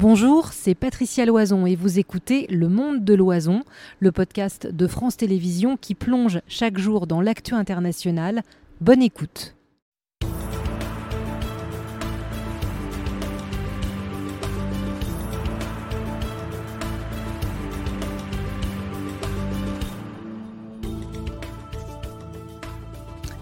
Bonjour, c'est Patricia Loison et vous écoutez Le Monde de l'Oison, le podcast de France Télévisions qui plonge chaque jour dans l'actu international. Bonne écoute.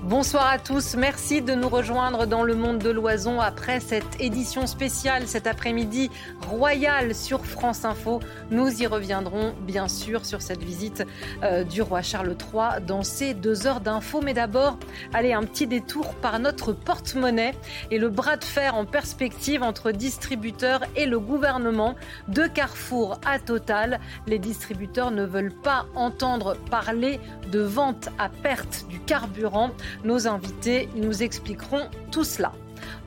Bonsoir à tous, merci de nous rejoindre dans le monde de l'oison après cette édition spéciale cet après-midi royale sur France Info. Nous y reviendrons bien sûr sur cette visite euh, du roi Charles III dans ces deux heures d'info. Mais d'abord, allez, un petit détour par notre porte-monnaie et le bras de fer en perspective entre distributeurs et le gouvernement. De Carrefour à Total, les distributeurs ne veulent pas entendre parler de vente à perte du carburant. Nos invités nous expliqueront tout cela.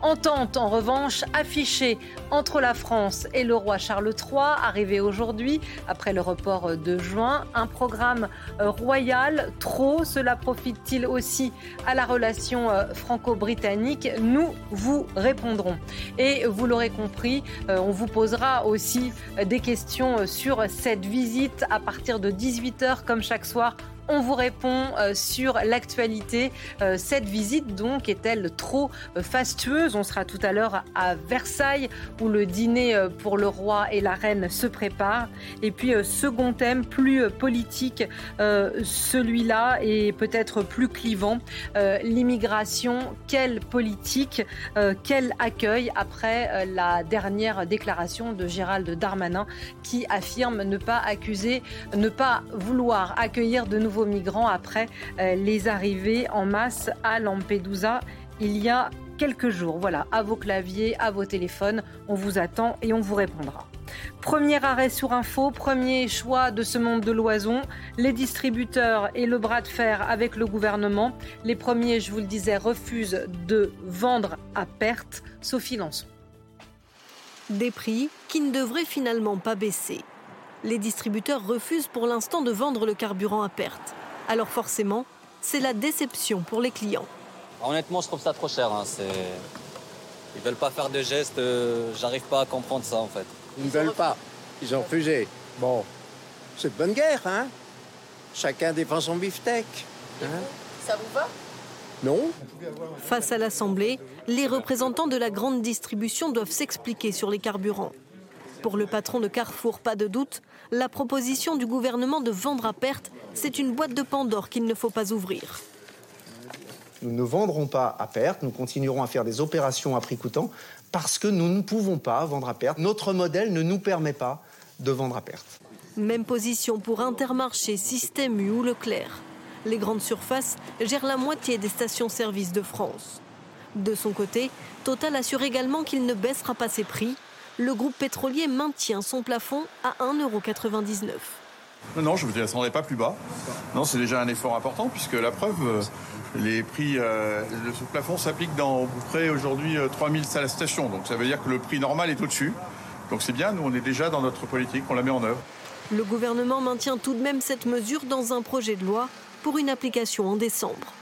Entente en revanche affichée entre la France et le roi Charles III, arrivé aujourd'hui après le report de juin. Un programme euh, royal, trop, cela profite-t-il aussi à la relation euh, franco-britannique? Nous vous répondrons. Et vous l'aurez compris, euh, on vous posera aussi des questions sur cette visite à partir de 18h comme chaque soir on vous répond euh, sur l'actualité. Euh, cette visite, donc, est-elle trop euh, fastueuse? On sera tout à l'heure à Versailles, où le dîner pour le roi et la reine se prépare. Et puis, second thème, plus politique, celui-là est peut-être plus clivant. L'immigration, quelle politique, quel accueil après la dernière déclaration de Gérald Darmanin qui affirme ne pas accuser, ne pas vouloir accueillir de nouveaux migrants après euh, les arrivées en masse à Lampedusa il y a quelques jours. Voilà, à vos claviers, à vos téléphones, on vous attend et on vous répondra. Premier arrêt sur info, premier choix de ce monde de l'oison, les distributeurs et le bras de fer avec le gouvernement. Les premiers, je vous le disais, refusent de vendre à perte. Sophie Lançon. Des prix qui ne devraient finalement pas baisser les distributeurs refusent pour l'instant de vendre le carburant à perte. Alors forcément, c'est la déception pour les clients. Honnêtement, je trouve ça trop cher. Hein. Ils veulent pas faire de gestes, euh, j'arrive pas à comprendre ça en fait. Ils ne veulent pas, ils ont refusé. Bon, c'est de bonne guerre, hein Chacun défend son beefsteak. Hein ça vous va? Non. Face à l'Assemblée, les représentants de la grande distribution doivent s'expliquer sur les carburants. Pour le patron de Carrefour, pas de doute, la proposition du gouvernement de vendre à perte, c'est une boîte de Pandore qu'il ne faut pas ouvrir. Nous ne vendrons pas à perte, nous continuerons à faire des opérations à prix coûtant parce que nous ne pouvons pas vendre à perte. Notre modèle ne nous permet pas de vendre à perte. Même position pour Intermarché, Système U ou Leclerc. Les grandes surfaces gèrent la moitié des stations-service de France. De son côté, Total assure également qu'il ne baissera pas ses prix le groupe pétrolier maintient son plafond à 1,99€. Non, je ne descendrai pas plus bas. Non, c'est déjà un effort important puisque la preuve, euh, les prix, euh, le plafond s'applique dans à peu près aujourd'hui 3000 euh, stations. Donc ça veut dire que le prix normal est au-dessus. Donc c'est bien, nous on est déjà dans notre politique, on la met en œuvre. Le gouvernement maintient tout de même cette mesure dans un projet de loi pour une application en décembre.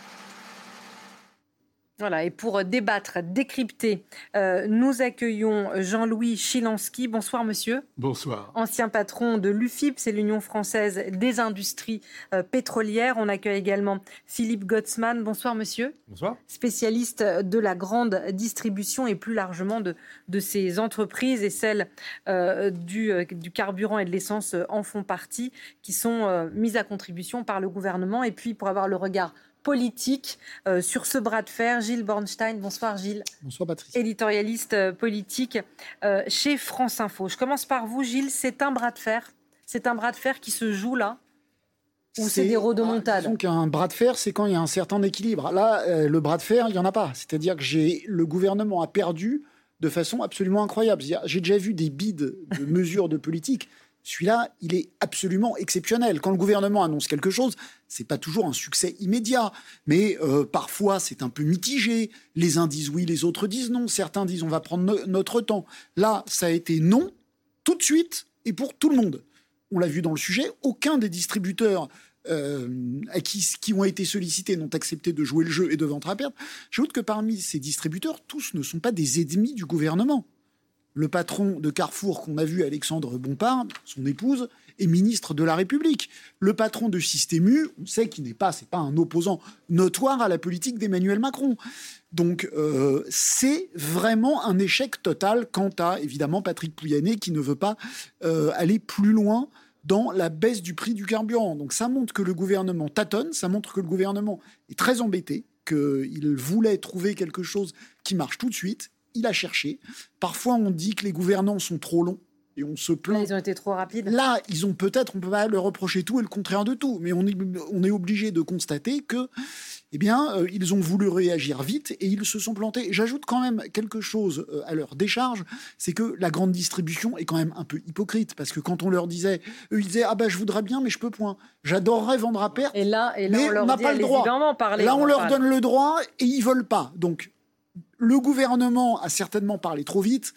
Voilà, et pour débattre, décrypter, euh, nous accueillons Jean-Louis Chilansky. Bonsoir, monsieur. Bonsoir. Ancien patron de l'UFIP, c'est l'Union française des industries euh, pétrolières. On accueille également Philippe Gottsman. Bonsoir, monsieur. Bonsoir. Spécialiste de la grande distribution et plus largement de, de ces entreprises et celles euh, du, du, carburant et de l'essence en font partie, qui sont mises à contribution par le gouvernement. Et puis, pour avoir le regard politique euh, sur ce bras de fer. Gilles Bornstein, bonsoir Gilles. Bonsoir Patrice. Éditorialiste euh, politique euh, chez France Info. Je commence par vous Gilles, c'est un bras de fer. C'est un bras de fer qui se joue là ou c'est des rodomontades? Donc un bras de fer, c'est quand il y a un certain équilibre. Là, le bras de fer, il n'y en a pas. C'est-à-dire que j'ai le gouvernement a perdu de façon absolument incroyable. J'ai déjà vu des bides de mesures de politique celui-là, il est absolument exceptionnel. Quand le gouvernement annonce quelque chose, c'est pas toujours un succès immédiat, mais euh, parfois c'est un peu mitigé. Les uns disent oui, les autres disent non. Certains disent on va prendre notre temps. Là, ça a été non tout de suite et pour tout le monde. On l'a vu dans le sujet. Aucun des distributeurs euh, qui, qui, ont été sollicités n'ont accepté de jouer le jeu et de vendre à perte. J'ajoute que parmi ces distributeurs, tous ne sont pas des ennemis du gouvernement le patron de Carrefour qu'on a vu, Alexandre Bompard, son épouse, est ministre de la République. Le patron de Système U, on sait qu'il n'est pas, c'est pas un opposant notoire à la politique d'Emmanuel Macron. Donc euh, c'est vraiment un échec total quant à évidemment Patrick Pouyanné qui ne veut pas euh, aller plus loin dans la baisse du prix du carburant. Donc ça montre que le gouvernement tâtonne, ça montre que le gouvernement est très embêté, qu'il voulait trouver quelque chose qui marche tout de suite. Il a cherché. Parfois on dit que les gouvernants sont trop longs et on se plaint. Là, ils ont été trop rapides. Là, ils ont peut-être, on peut pas leur reprocher tout et le contraire de tout, mais on est, on est obligé de constater que, eh bien, euh, ils ont voulu réagir vite et ils se sont plantés. J'ajoute quand même quelque chose euh, à leur décharge, c'est que la grande distribution est quand même un peu hypocrite parce que quand on leur disait, eux ils disaient ah ben je voudrais bien mais je peux point. J'adorerais vendre à perte. Et là, et là mais on leur n'a pas le droit. Là, on leur parle. donne le droit et ils veulent pas. Donc, le gouvernement a certainement parlé trop vite.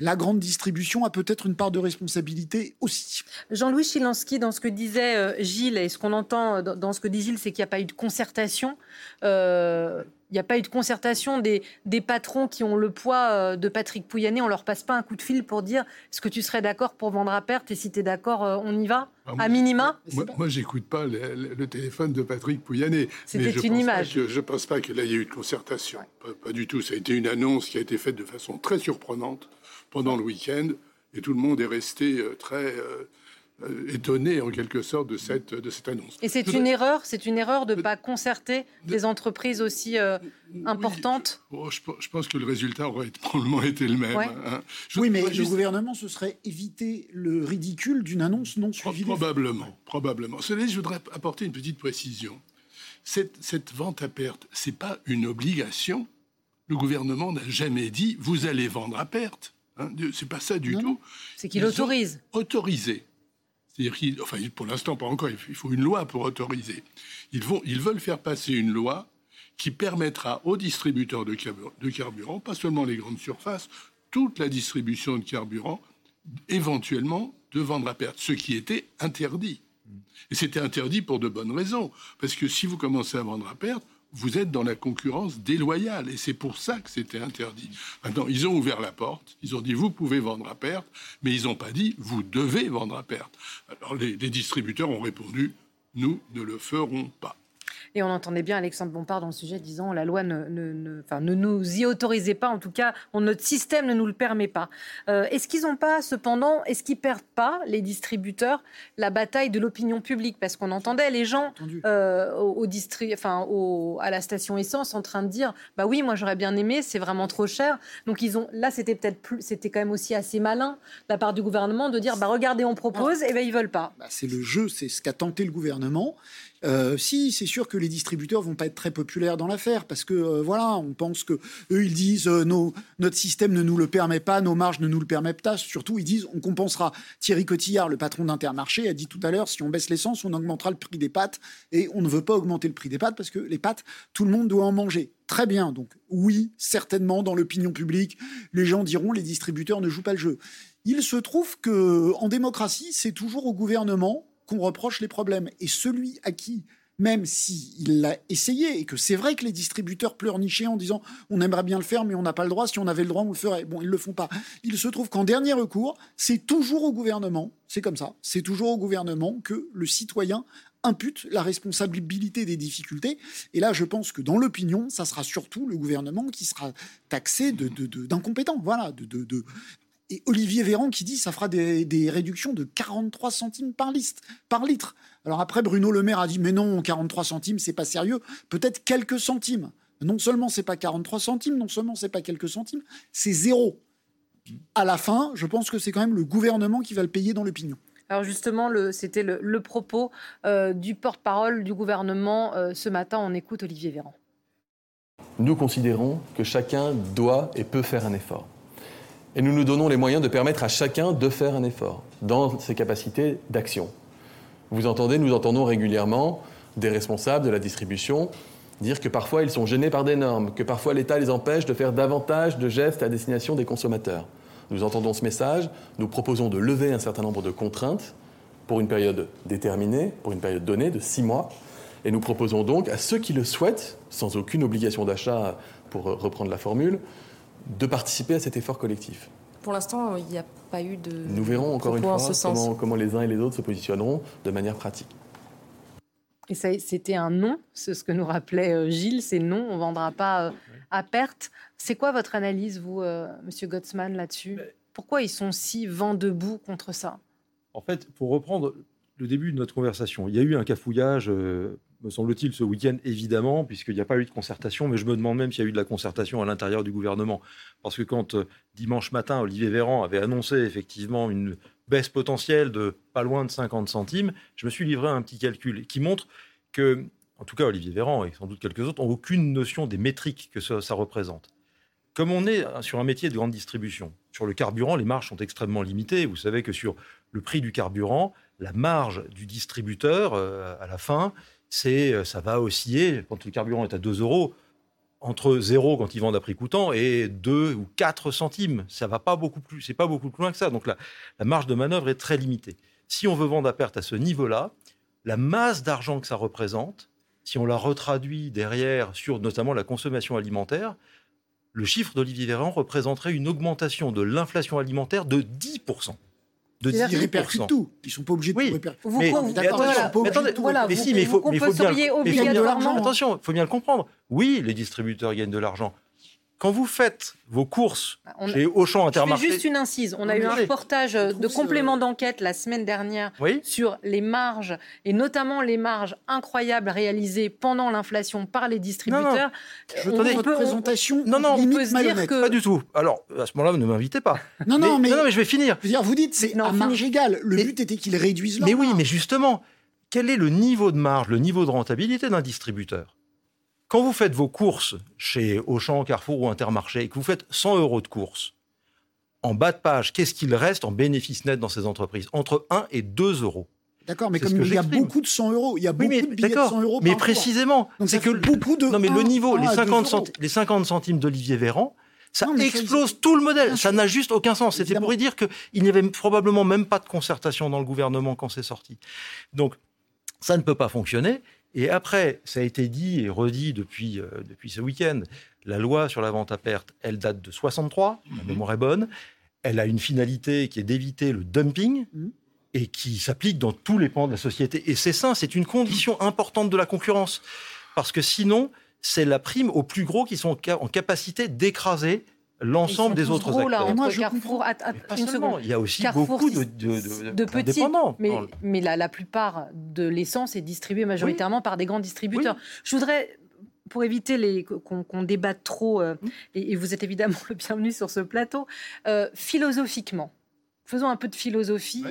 La grande distribution a peut-être une part de responsabilité aussi. Jean-Louis Chilansky, dans ce que disait euh, Gilles, et ce qu'on entend dans, dans ce que dit Gilles, c'est qu'il n'y a pas eu de concertation. Euh, il n'y a pas eu de concertation des, des patrons qui ont le poids euh, de Patrick Pouyanné. On leur passe pas un coup de fil pour dire est-ce que tu serais d'accord pour vendre à perte et si tu es d'accord, on y va Ah, moi, À minima? Moi, moi, j'écoute pas le, le- le téléphone de Patrick Pouyanné. C'était une image. Que, je pense pas que là, il y a eu de concertation. Pas, pas du tout. Ça a été une annonce qui a été faite de façon très surprenante pendant le week-end. Et tout le monde est resté euh, très euh, étonné, en quelque sorte, de cette, de cette annonce. Et c'est une erreur, c'est une erreur de ne pas concerter des entreprises aussi euh, importantes? Oh, je, je pense que le résultat aurait probablement été le même. Ouais. hein. Je- Oui, mais le juste- gouvernement se serait évité le ridicule d'une annonce non suivie. des. Probablement, probablement. Cela dit, je voudrais apporter une petite précision. Cette, cette vente à perte, c'est pas une obligation. Le gouvernement n'a jamais dit vous allez vendre à perte. Hein, c'est pas ça du Non, tout. C'est qu'il autorise. Autorisé. C'est-à-dire enfin, pour l'instant pas encore. Il faut une loi pour autoriser. Ils vont, ils veulent faire passer une loi qui permettra aux distributeurs de carburant, pas seulement les grandes surfaces, toute la distribution de carburant, éventuellement de vendre à perte, ce qui était interdit. Et c'était interdit pour de bonnes raisons, parce que si vous commencez à vendre à perte, vous êtes dans la concurrence déloyale, et c'est pour ça que c'était interdit. Maintenant, ils ont ouvert la porte, ils ont dit vous pouvez vendre à perte, mais ils n'ont pas dit vous devez vendre à perte. Alors les, distributeurs ont répondu nous ne le ferons pas. Et on entendait bien Alexandre Bompard dans le sujet disant la loi ne, ne, ne- enfin, ne nous y autorisait pas, en tout cas, on- notre système ne nous le permet pas. Euh, est-ce qu'ils n'ont pas, cependant, est-ce qu'ils perdent pas, les distributeurs, la bataille de l'opinion publique? Parce qu'on entendait les gens euh, au, au distri- enfin, au- à la station essence en train de dire bah oui, moi j'aurais bien aimé, c'est vraiment trop cher. Donc ils ont, là, c'était peut-être plus, c'était quand même aussi assez malin de la part du gouvernement de dire bah regardez, on propose, et ben ils veulent pas. Bah, c'est le jeu, c'est ce qu'a tenté le gouvernement. Euh, si, c'est sûr que les distributeurs vont pas être très populaires dans l'affaire parce que euh, voilà, on pense que eux ils disent euh, notre système ne nous le permet pas, nos marges ne nous le permettent pas. Surtout, ils disent on compensera. Thierry Cotillard, le patron d'Intermarché, a dit tout à l'heure si on baisse l'essence, on augmentera le prix des pâtes et on ne veut pas augmenter le prix des pâtes parce que les pâtes, tout le monde doit en manger. Très bien, donc oui, certainement dans l'opinion publique, les gens diront les distributeurs ne jouent pas le jeu. Il se trouve que en démocratie, c'est toujours au gouvernement qu'on reproche les problèmes. Et celui à qui, même s'il l'a essayé, et que c'est vrai que les distributeurs pleurnichaient en disant on aimerait bien le faire, mais on n'a pas le droit, si on avait le droit, on le ferait. Bon, ils le font pas. Il se trouve qu'en dernier recours, c'est toujours au gouvernement, c'est comme ça, c'est toujours au gouvernement que le citoyen impute la responsabilité des difficultés. Et là, je pense que dans l'opinion, ça sera surtout le gouvernement qui sera taxé de, de- de- d'incompétent. Voilà, de- et Olivier Véran qui dit ça fera des, des réductions de 43 centimes par, liste, par litre. Alors après, Bruno Le Maire a dit mais non, 43 centimes, c'est pas sérieux. Peut-être quelques centimes. Non seulement c'est pas 43 centimes, non seulement c'est pas quelques centimes, c'est zéro. À la fin, je pense que c'est quand même le gouvernement qui va le payer dans l'opinion. Alors justement, le- c'était le, le propos euh, du porte-parole du gouvernement euh, ce matin. On écoute Olivier Véran. Nous considérons que chacun doit et peut faire un effort. Et nous nous donnons les moyens de permettre à chacun de faire un effort dans ses capacités d'action. Vous entendez, nous entendons régulièrement des responsables de la distribution dire que parfois ils sont gênés par des normes, que parfois l'État les empêche de faire davantage de gestes à destination des consommateurs. Nous entendons ce message, nous proposons de lever un certain nombre de contraintes pour une période déterminée, pour une période donnée de six mois, et nous proposons donc à ceux qui le souhaitent, sans aucune obligation d'achat pour reprendre la formule, de participer à cet effort collectif. Pour l'instant, il n'y a pas eu de. Nous verrons encore une fois comment, comment les uns et les autres se positionneront de manière pratique. Et c'était un non, ce que nous rappelait euh, Gilles, c'est non, on ne vendra pas euh, à perte. C'est quoi votre analyse, vous, euh, Monsieur Gottsman, là-dessus? Pourquoi ils sont si vent debout contre ça? En fait, pour reprendre le début de notre conversation, il y a eu un cafouillage, me semble-t-il, ce week-end, évidemment, puisqu'il n'y a pas eu de concertation, mais je me demande même s'il y a eu de la concertation à l'intérieur du gouvernement. Parce que quand dimanche matin, Olivier Véran avait annoncé effectivement une baisse potentielle de pas loin de 50 centimes, je me suis livré à un petit calcul qui montre que, en tout cas Olivier Véran et sans doute quelques autres, n'ont aucune notion des métriques que ça, représente. Comme on est sur un métier de grande distribution, sur le carburant, les marges sont extrêmement limitées. Vous savez que sur le prix du carburant, la marge du distributeur, euh, à la fin, c'est, euh, ça va osciller, quand le carburant est à 2 euros, entre 0 quand ils vendent à prix coûtant et 2 ou 4 centimes. Ça va pas beaucoup plus, c'est pas beaucoup plus loin que ça. Donc la, la marge de manœuvre est très limitée. Si on veut vendre à perte à ce niveau-là, la masse d'argent que ça représente, si on la retraduit derrière sur notamment la consommation alimentaire, le chiffre d'Olivier Véran représenterait une augmentation de l'inflation alimentaire de 10% de 10%. Ils répercutent tout. Ils sont pas obligés de oui. répercuter. Vous, mais, mais, attendez, voilà, mais si, mais il faut, mais faut bien, mais faut bien, attention, il faut bien le comprendre. Oui, les distributeurs gagnent de l'argent. Quand vous faites vos courses bah, chez Auchan Intermarché... Je fais juste une incise. On a eu un reportage de complément d'enquête la semaine dernière sur les marges, et notamment les marges incroyables réalisées pendant l'inflation par les distributeurs. Je tenais votre présentation non, non, on peut se dire que... Pas du tout. Alors, à ce moment-là, ne m'invitez pas. non, non, mais, non, mais je vais finir. Je veux dire, vous dites c'est à marge égale. Le but était qu'ils réduisent leur Mais oui, mais justement, quel est le niveau de marge, le niveau de rentabilité d'un distributeur? Quand vous faites vos courses chez Auchan, Carrefour ou Intermarché et que vous faites 100 euros de courses, en bas de page, qu'est-ce qu'il reste en bénéfice net dans ces entreprises? Entre 1 et 2 euros. D'accord, mais comme il y a beaucoup de 100 euros, il y a beaucoup de billets de 100 euros. Mais précisément, c'est que beaucoup de. Non, mais le niveau, les 50, les 50 centimes d'Olivier Véran, ça explose tout le modèle. Ça n'a juste aucun sens. C'était pour dire qu'il n'y avait probablement même pas de concertation dans le gouvernement quand c'est sorti. Donc, ça ne peut pas fonctionner. Et après, ça a été dit et redit depuis, euh, depuis ce week-end, la loi sur la vente à perte, elle date de 63, la mhm. mémoire est bonne. Elle a une finalité qui est d'éviter le dumping. Mhm. Et qui s'applique dans tous les pans de la société. Et c'est ça, c'est une condition importante de la concurrence. Parce que sinon, c'est la prime aux plus gros qui sont en capacité d'écraser l'ensemble des autres acteurs. Là, moi, je Carrefour, une seconde. Il y a aussi beaucoup de, de, de, petits, mais, mais la, la, plupart de l'essence est distribuée majoritairement par des grands distributeurs. Je voudrais pour éviter qu'on débatte trop, euh, et, vous êtes évidemment le bienvenu sur ce plateau, euh, philosophiquement, faisons un peu de philosophie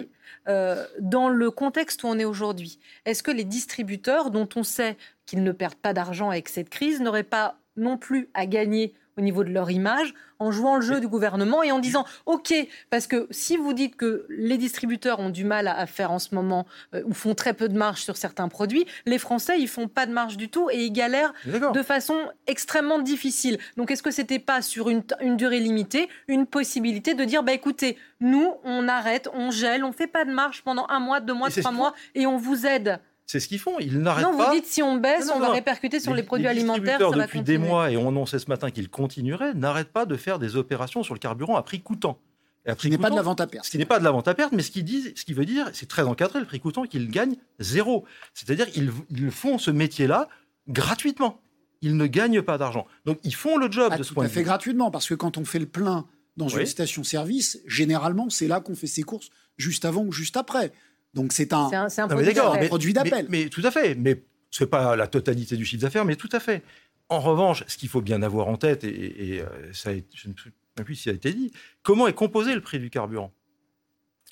euh, dans le contexte où on est aujourd'hui. Est-ce que les distributeurs, dont on sait qu'ils ne perdent pas d'argent avec cette crise, n'auraient pas non plus à gagner au niveau de leur image en jouant le jeu du gouvernement et en disant OK, parce que si vous dites que les distributeurs ont du mal à faire en ce moment euh, ou font très peu de marge sur certains produits, les Français ils font pas de marge du tout et ils galèrent de façon extrêmement difficile. Donc est-ce que c'était pas sur une, une, durée limitée une possibilité de dire bah écoutez, nous on arrête, on gèle, on fait pas de marge pendant un mois, deux mois, trois mois et on vous aide? C'est ce qu'ils font. Ils n'arrêtent pas. Non, vous dites si on baisse, on va répercuter sur les, produits alimentaires. Ça depuis des mois, et on annonçait ce matin qu'ils continueraient, n'arrêtent pas de faire des opérations sur le carburant à prix coûtant. Et ce qui n'est pas de la vente à perte. Ce qui n'est pas de la vente à perte, mais ce qui, dit, ce qui veut dire, c'est très encadré, le prix coûtant, qu'ils gagnent zéro. C'est-à-dire qu'ils ils font ce métier-là gratuitement. Ils ne gagnent pas d'argent. Donc ils font le job ah, de ce point de vue. fait gratuitement, parce que quand on fait le plein dans une station-service, généralement, c'est là qu'on fait ses courses, juste avant ou juste après. Donc c'est un, un, produit d'appel. Mais, tout à fait. Mais ce n'est pas la totalité du chiffre d'affaires, mais tout à fait. En revanche, ce qu'il faut bien avoir en tête, et, euh, ça je ne sais plus si ça a été dit, comment est composé le prix du carburant?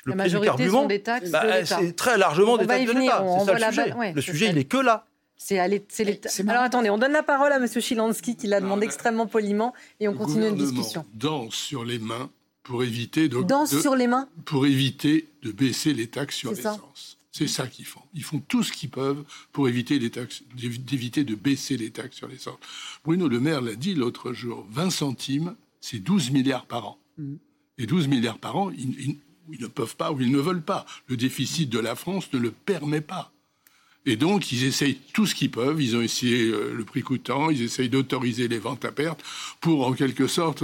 Le La prix majorité du carburant, sont des taxes bah, C'est très largement des taxes de l'État. C'est ça le sujet. le sujet, il n'est que là. C'est Alors attendez, on donne la parole à M. Chilansky qui la demande extrêmement poliment et on continue une discussion. Danse sur les mains pour éviter de, Danse sur les mains Pour éviter de baisser les taxes sur l'essence. C'est ça qu'ils font. Ils font tout ce qu'ils peuvent pour éviter les taxes, d'éviter de baisser les taxes sur l'essence. Bruno Le Maire l'a dit l'autre jour, 20 centimes, c'est 12 milliards par an. Mm. Et 12 milliards par an, ils, ils, ne peuvent pas ou ils ne veulent pas. Le déficit de la France ne le permet pas. Et donc, ils essayent tout ce qu'ils peuvent. Ils ont essayé euh, le prix coûtant, ils essayent d'autoriser les ventes à perte pour, en quelque sorte,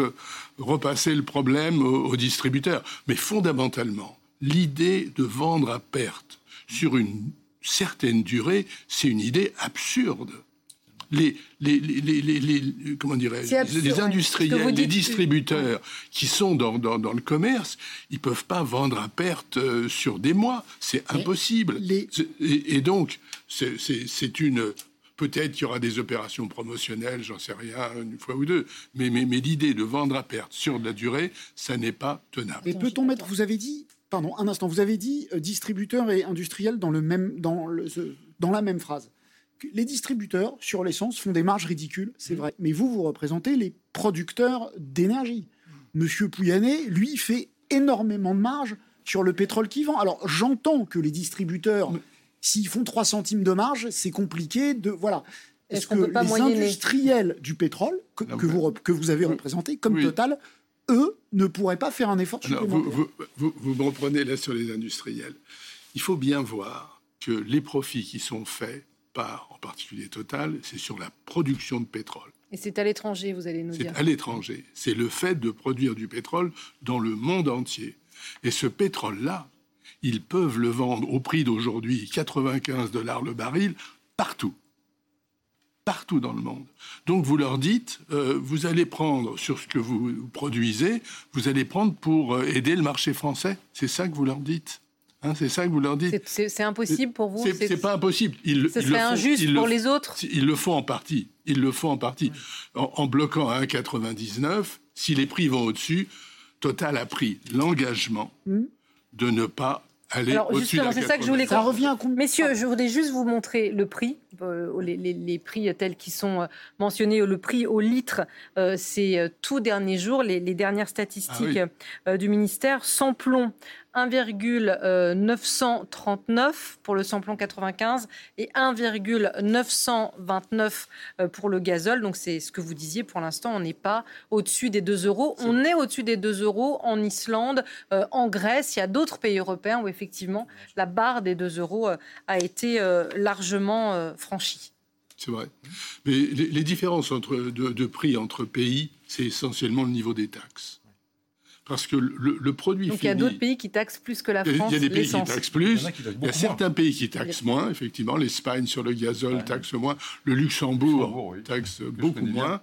repasser le problème aux, distributeurs. Mais fondamentalement, l'idée de vendre à perte sur une certaine durée, c'est une idée absurde les, les, les, les comment dirais les industriels, les distributeurs qui sont dans, dans, le commerce, ils peuvent pas vendre à perte euh, sur des mois. C'est impossible. Et, donc, c'est une Peut-être qu'il y aura des opérations promotionnelles, j'en sais rien, une fois ou deux. Mais, mais, mais l'idée de vendre à perte sur de la durée, ça n'est pas tenable. Mais peut-on mettre, vous avez dit, pardon, un instant, vous avez dit euh, distributeur et industriel dans, le même, dans, le, dans la même phrase les distributeurs sur l'essence font des marges ridicules, c'est mmh. vrai. Mais vous, vous représentez les producteurs d'énergie. Monsieur Pouyanné, lui, fait énormément de marge sur le pétrole qu'il vend. Alors, j'entends que les distributeurs, s'ils font 3 centimes de marge, c'est compliqué de. Voilà. Est-ce que les industriels du pétrole, que, vous, que vous avez représentés, comme Total, eux, ne pourraient pas faire un effort supplémentaire vous, vous, vous me reprenez là sur les industriels. Il faut bien voir que les profits qui sont faits par, en particulier Total, c'est sur la production de pétrole. Et c'est à l'étranger, vous allez nous dire. C'est à l'étranger. C'est le fait de produire du pétrole dans le monde entier. Et ce pétrole-là, ils peuvent le vendre au prix d'aujourd'hui 95 dollars le baril partout. Partout dans le monde. Donc vous leur dites, euh, vous allez prendre sur ce que vous produisez, vous allez prendre pour euh, aider le marché français. C'est ça que vous leur dites? Hein, c'est ça que vous leur dites. C'est impossible pour vous. C'est pas impossible. Ils, Ce serait injuste pour les autres. Ils le font en partie. Ils le font en partie. En, bloquant à 1,99, si les prix vont au-dessus, Total a pris l'engagement hmm. de ne pas aller au-dessus. c'est ça que je voulais. Ça revient à Messieurs, je voudrais juste vous montrer le prix, euh, les, prix tels qu'ils sont euh, mentionnés, le prix au litre, euh, ces tout derniers jours, les, dernières statistiques ah du ministère, sans plomb 1,939 pour le samplon 95 et 1,929 euh, pour le gazole. Donc c'est ce que vous disiez, pour l'instant on n'est pas au-dessus des 2 euros. On est au-dessus des 2 euros en Islande, euh, en Grèce, il y a d'autres pays européens où effectivement la barre des 2 euros euh, a été largement franchie. C'est vrai. Mais les, différences entre, de prix entre pays, c'est essentiellement le niveau des taxes. Parce que le, produit Donc il y a d'autres pays qui taxent plus que la France. Il y a des pays qui taxent plus. Il y, a, certains pays qui taxent moins, effectivement. L'Espagne sur le gazole taxe moins. Le Luxembourg, taxe beaucoup moins.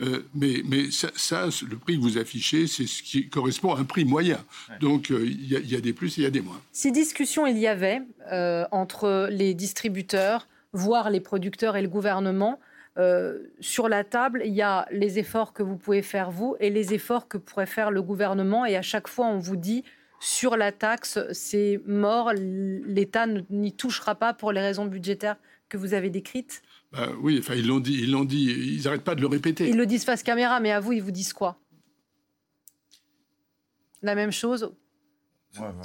Euh, mais, mais ça, le prix que vous affichez, c'est ce qui correspond à un prix moyen. Donc euh, il y, a des plus et il y a des moins. Si discussion il y avait euh, entre les distributeurs, voire les producteurs et le gouvernement, euh, sur la table, il y a les efforts que vous pouvez faire vous et les efforts que pourrait faire le gouvernement. Et à chaque fois, on vous dit sur la taxe, c'est mort, l'État n'y touchera pas pour les raisons budgétaires que vous avez décrites. Bah oui, enfin ils l'ont dit, ils l'ont dit, ils n'arrêtent pas de le répéter. Ils le disent face caméra, mais à vous, ils vous disent quoi? La même chose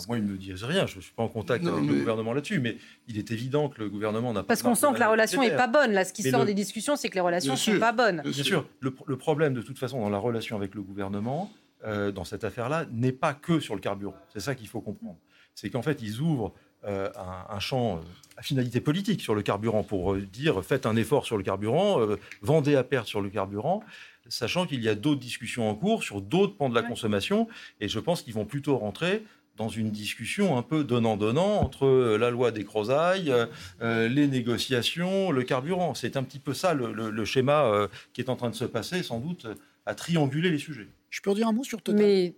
moi, ils ne me disent rien. Je ne suis pas en contact avec le gouvernement là-dessus, mais il est évident que le gouvernement n'a pas. Parce qu'on sent que la relation n'est pas bonne. Là, ce qui sort des discussions, c'est que les relations ne sont pas bonnes. Bien, sûr. Le, problème, de toute façon, dans la relation avec le gouvernement, euh, dans cette affaire-là, n'est pas que sur le carburant. C'est ça qu'il faut comprendre. C'est qu'en fait, ils ouvrent euh, un, champ euh, à finalité politique sur le carburant pour dire faites un effort sur le carburant, vendez à perte sur le carburant sachant qu'il y a d'autres discussions en cours sur d'autres pans de la consommation, et je pense qu'ils vont plutôt rentrer dans une discussion un peu donnant-donnant entre euh, la loi des crozailles, euh, euh, les négociations, le carburant. C'est un petit peu ça le, schéma qui est en train de se passer, sans doute, à trianguler les sujets. Je peux dire un mot sur Total Mais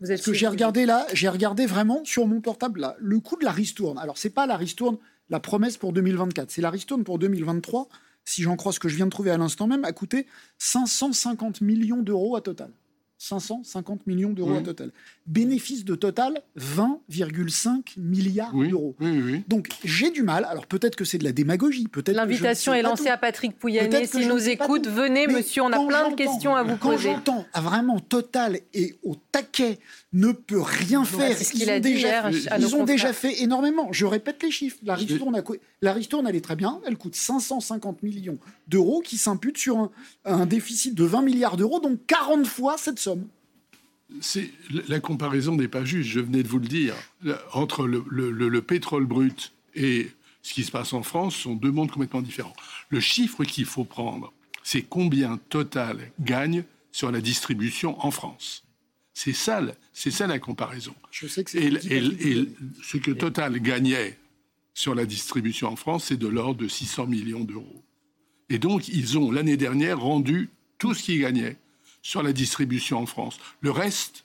vous êtes Parce que j'ai regardé là, j'ai regardé vraiment sur mon portable là, le coût de la ristourne. Alors c'est pas la ristourne, la promesse pour 2024, c'est la ristourne pour 2023. Si j'en crois ce que je viens de trouver à l'instant même, a coûté 550 millions d'euros à Total. 550 millions d'euros à Total. Bénéfice de Total, 20,5 milliards d'euros. Donc j'ai du mal, alors peut-être que c'est de la démagogie, peut-être L'invitation est lancée à Patrick Pouyanné, s'il nous écoute, venez monsieur, on a plein de questions à vous poser. Quand j'entends vraiment Total et au taquet ne peut rien faire. C'est ce a dit déjà, Ils ont déjà fait énormément. Je répète les chiffres. La ristourne, la ristourne, elle est très bien. Elle coûte 550 millions d'euros qui s'imputent sur un, déficit de 20 milliards d'euros, donc 40 fois cette somme. La comparaison n'est pas juste, je venais de vous le dire. Entre le, pétrole brut et ce qui se passe en France sont deux mondes complètement différents. Le chiffre qu'il faut prendre, c'est combien Total gagne sur la distribution en France. C'est ça, c'est ça la comparaison. Je sais que Et, c'est et- et ce que Total gagnait sur la distribution en France, c'est de l'ordre de 600 millions d'euros. Et donc, ils ont l'année dernière rendu tout ce qu'ils gagnaient sur la distribution en France. Le reste,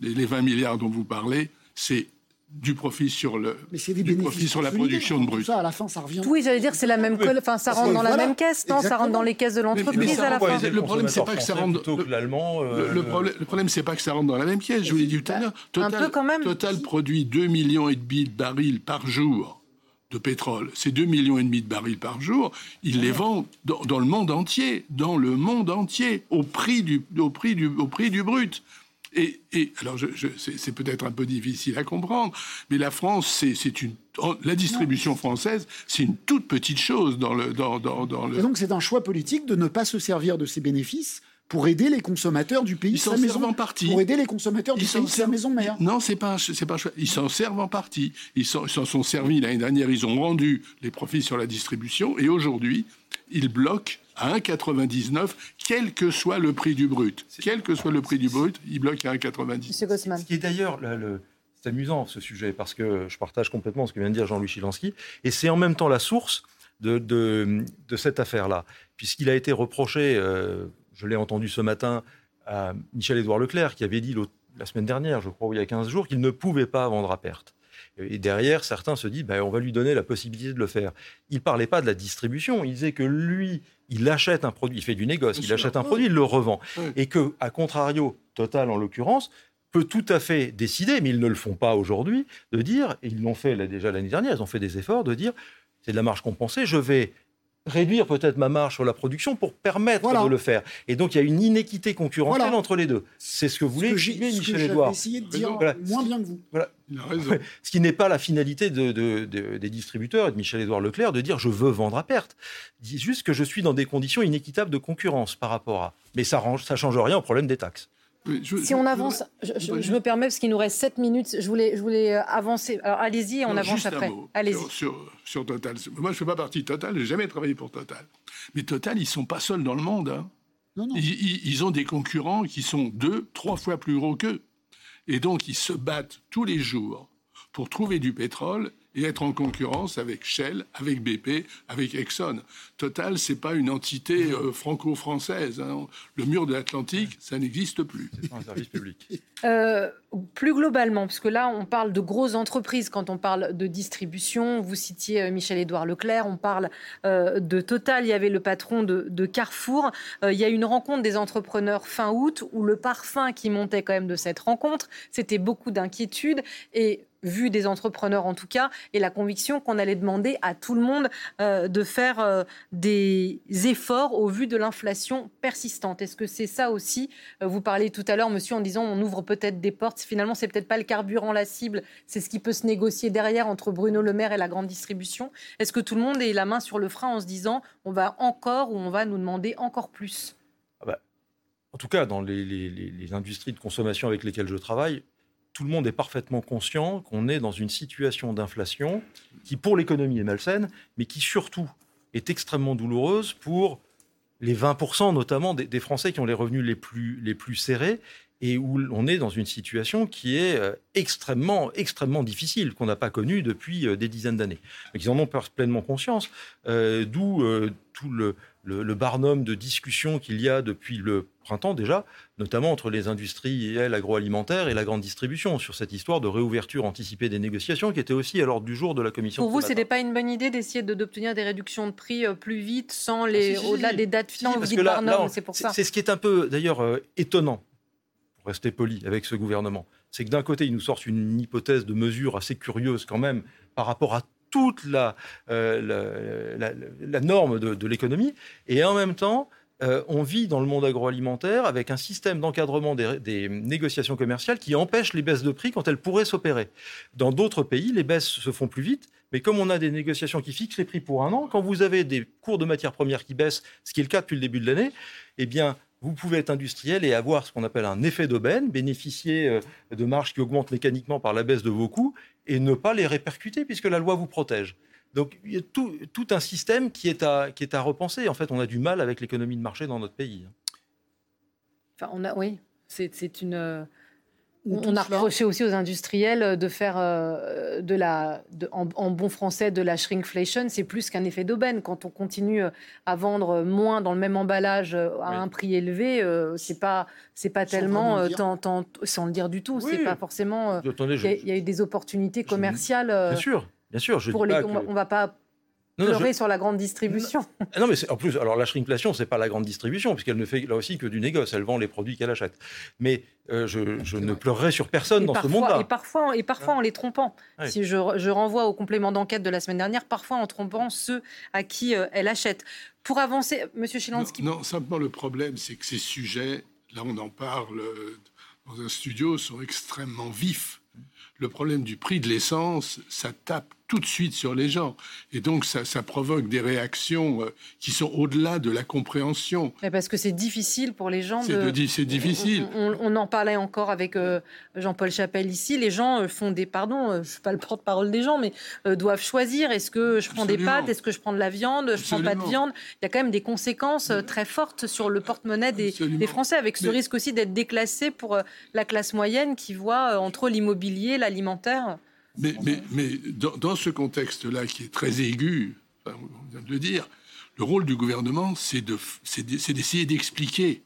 les, les 20 milliards dont vous parlez, c'est du profit sur le Mais c'est des du profit sur la production de Tout brut. Ça, à la fin, ça revient. Oui, j'allais dire c'est la même colle, enfin ça rentre que dans la voilà, même caisse, non Ça rentre dans les caisses de mais l'entreprise ça à la fin. le problème, c'est pas que ça rentre- plutôt que l'allemand. Le, euh, le problème, le problème, c'est pas que ça rentre dans la même pièce. Je vous l'ai dit tout à l'heure. Total, peu quand même. Total produit 2 millions et demi de barils par jour de pétrole. Ces 2 millions et demi de barils par jour, il les vend dans, dans le monde entier, dans le monde entier, au prix du, au prix du, au prix du brut. Et, et alors, je, je- c'est peut-être un peu difficile à comprendre, mais la France, c'est une, la distribution française, c'est une toute petite chose dans le, dans, dans, dans le. Et donc, c'est un choix politique de ne pas se servir de ces bénéfices pour aider les consommateurs du pays Ils sa s'en servent maison. en partie. Pour aider les consommateurs du Ils s'en pays de sa servent- maison mère. Non, c'est pas, un- c'est pas. Ils s'en servent en partie. Ils s'en sont servis l'année dernière. Ils ont rendu les profits sur la distribution et aujourd'hui, ils bloquent à 1,99, quel que soit le prix du brut. Quel que soit le prix du brut, ils bloquent à 1,99. Monsieur Gossman. Ce qui est d'ailleurs, là, le- c'est amusant ce sujet, parce que je partage complètement ce que vient de dire Jean-Louis Chilansky, et c'est en même temps la source de, de, de cette affaire-là, puisqu'il a été reproché, euh, je l'ai entendu ce matin, à Michel-Édouard Leclerc, qui avait dit la semaine dernière, je crois, ou il y a 15 jours, qu'il ne pouvait pas vendre à perte. Et derrière, certains se disent, ben, on va lui donner la possibilité de le faire. Il ne parlait pas de la distribution, il disait que lui, il achète un produit, il fait du négoce, il achète un produit, il le revend. Et que, à contrario, Total en l'occurrence, peut tout à fait décider, mais ils ne le font pas aujourd'hui, de dire, et ils l'ont fait là, déjà l'année dernière, ils ont fait des efforts, de dire, c'est de la marge compensée, je vais réduire peut-être ma marge sur la production pour permettre Voilà. de le faire. Et donc il y a une inéquité concurrentielle Voilà. entre les deux. C'est ce que ce que Michel Edouard. essayé de dire Voilà. moins bien que vous. Voilà. Il a raison. Ouais. Ce qui n'est pas la finalité de- de- de- des distributeurs et de Michel-Édouard Leclerc de dire je veux vendre à perte. Il dit juste que je suis dans des conditions inéquitables de concurrence par rapport à. Mais ça ne ça change rien au problème des taxes. Je- Si je- on je- avance, je, je- je me permets parce qu'il nous reste 7 minutes. Je voulais, je voulais euh, avancer. Alors allez-y et on Non, avance après. Allez-y. Sur, sur, sur Total. Moi, je ne fais pas partie de Total, j'ai jamais travaillé pour Total. Mais Total, ils sont pas seuls dans le monde. hein. Non, non. Ils, ils- ils ont des concurrents qui sont deux, trois fois plus gros qu'eux. Et donc, ils se battent tous les jours pour trouver du pétrole et être en concurrence avec Shell, avec BP, avec Exxon. Total, c'est pas une entité euh, franco-française. hein. Le mur de l'Atlantique, ça n'existe plus. C'est un service public. Euh, plus globalement, parce que là, on parle de grosses entreprises quand on parle de distribution. Vous citiez euh, Michel-Édouard Leclerc, on parle euh, de Total, il y avait le patron de, de Carrefour. Euh, il y a eu une rencontre des entrepreneurs fin août où le parfum qui montait quand même de cette rencontre, c'était beaucoup d'inquiétudes et vu des entrepreneurs en tout cas, et la conviction qu'on allait demander à tout le monde euh, de faire euh, des efforts au vu de l'inflation persistante. Est-ce que c'est ça aussi euh, Vous parliez tout à l'heure, monsieur, en disant on ouvre peut-être des portes. Finalement, c'est peut-être pas le carburant la cible, c'est ce qui peut se négocier derrière entre Bruno Le Maire et la grande distribution. Est-ce que tout le monde ait la main sur le frein en se disant on va encore ou on va nous demander encore plus? En tout cas, dans les industries de consommation avec lesquelles je travaille, tout le monde est parfaitement conscient qu'on est dans une situation d'inflation qui, pour l'économie, est malsaine, mais qui surtout est extrêmement douloureuse pour les 20% notamment des, Français qui ont les revenus les plus serrés et où on est dans une situation qui est euh, extrêmement, extrêmement difficile, qu'on n'a pas connue depuis euh, des dizaines d'années. Donc ils en ont pleinement conscience, euh, d'où euh, tout le, le, le barnum de discussion qu'il y a depuis le printemps déjà, notamment entre les industriels agroalimentaires et la grande distribution, sur cette histoire de réouverture anticipée des négociations qui était aussi à l'ordre du jour de la commission. Pour vous, ce n'était pas une bonne idée d'essayer de- d'obtenir des réductions de prix plus vite, sans les, Ah, si, si, au-delà si. des dates finales Vous dites là- Barnum, c'est pour ça. C'est ce qui est un peu, d'ailleurs, euh, étonnant, pour rester poli avec ce gouvernement. C'est que d'un côté, ils nous sortent une hypothèse de mesure assez curieuse quand même par rapport à toute la, euh, la, norme de, l'économie, et en même temps, euh, on vit dans le monde agroalimentaire avec un système d'encadrement des négociations commerciales qui empêche les baisses de prix quand elles pourraient s'opérer. Dans d'autres pays, les baisses se font plus vite, mais comme on a des négociations qui fixent les prix pour un an, quand vous avez des cours de matières premières qui baissent, ce qui est le cas depuis le début de l'année, eh bien, vous pouvez être industriel et avoir ce qu'on appelle un effet d'aubaine, bénéficier euh, de marges qui augmentent mécaniquement par la baisse de vos coûts et ne pas les répercuter puisque la loi vous protège. Donc il y a tout, un système qui est, à, qui est à repenser. En fait, on a du mal avec l'économie de marché dans notre pays. Enfin, on a, oui, c'est c'est une. Euh, On a reproché aussi aux industriels de faire euh, de la, de- en, en bon français de la shrinkflation. C'est plus qu'un effet d'aubaine. Quand on continue à vendre moins dans le même emballage euh, à un prix élevé, euh, c'est pas c'est pas Sans tellement vraiment le euh, dire. tant- tant- sans le dire du tout. C'est pas forcément. euh, Attendez, Il y, a- y eu des opportunités commerciales. euh, Bien sûr, bien sûr. Je pour dis les, pas on, on va pas Non, non, pleurer je- sur la grande distribution. Non, mais c'est- en plus, alors la shrinkflation, c'est pas la grande distribution, puisqu'elle ne fait là aussi que du négoce. Elle vend les produits qu'elle achète. Mais euh, je, je ne pleurerai sur personne Et dans ce parfois, monde-là. et parfois, et parfois en les trompant. Si je, je renvoie au complément d'enquête de la semaine dernière, parfois en trompant ceux à qui euh, elle achète. Pour avancer, Monsieur Chilansky, Non, simplement le problème, c'est que ces sujets, là on en parle euh, dans un studio, sont extrêmement vifs. Le problème du prix de l'essence, ça tape tout de suite sur les gens. Et donc ça, ça provoque des réactions euh, qui sont au-delà de la compréhension. mais parce que c'est difficile pour les gens C'est de. de dire- c'est difficile. On, on- on en parlait encore avec euh, Jean-Paul Chapelle ici. Les gens euh, font des, pardon, je suis pas le porte-parole des gens, mais euh, doivent choisir. Est-ce que je prends des pâtes? Est-ce que je prends de la viande? Je prends pas de viande. Il y a quand même des conséquences très fortes sur le porte-monnaie des, des Français, avec ce Mais- risque aussi d'être déclassé pour la classe moyenne qui voit entre l'immobilier, l'alimentaire. Mais, mais, mais dans, dans ce contexte-là, qui est très aigu, enfin, on vient de le dire, le rôle du gouvernement, c'est de- c'est d'e- c'est d'essayer d'expliquer.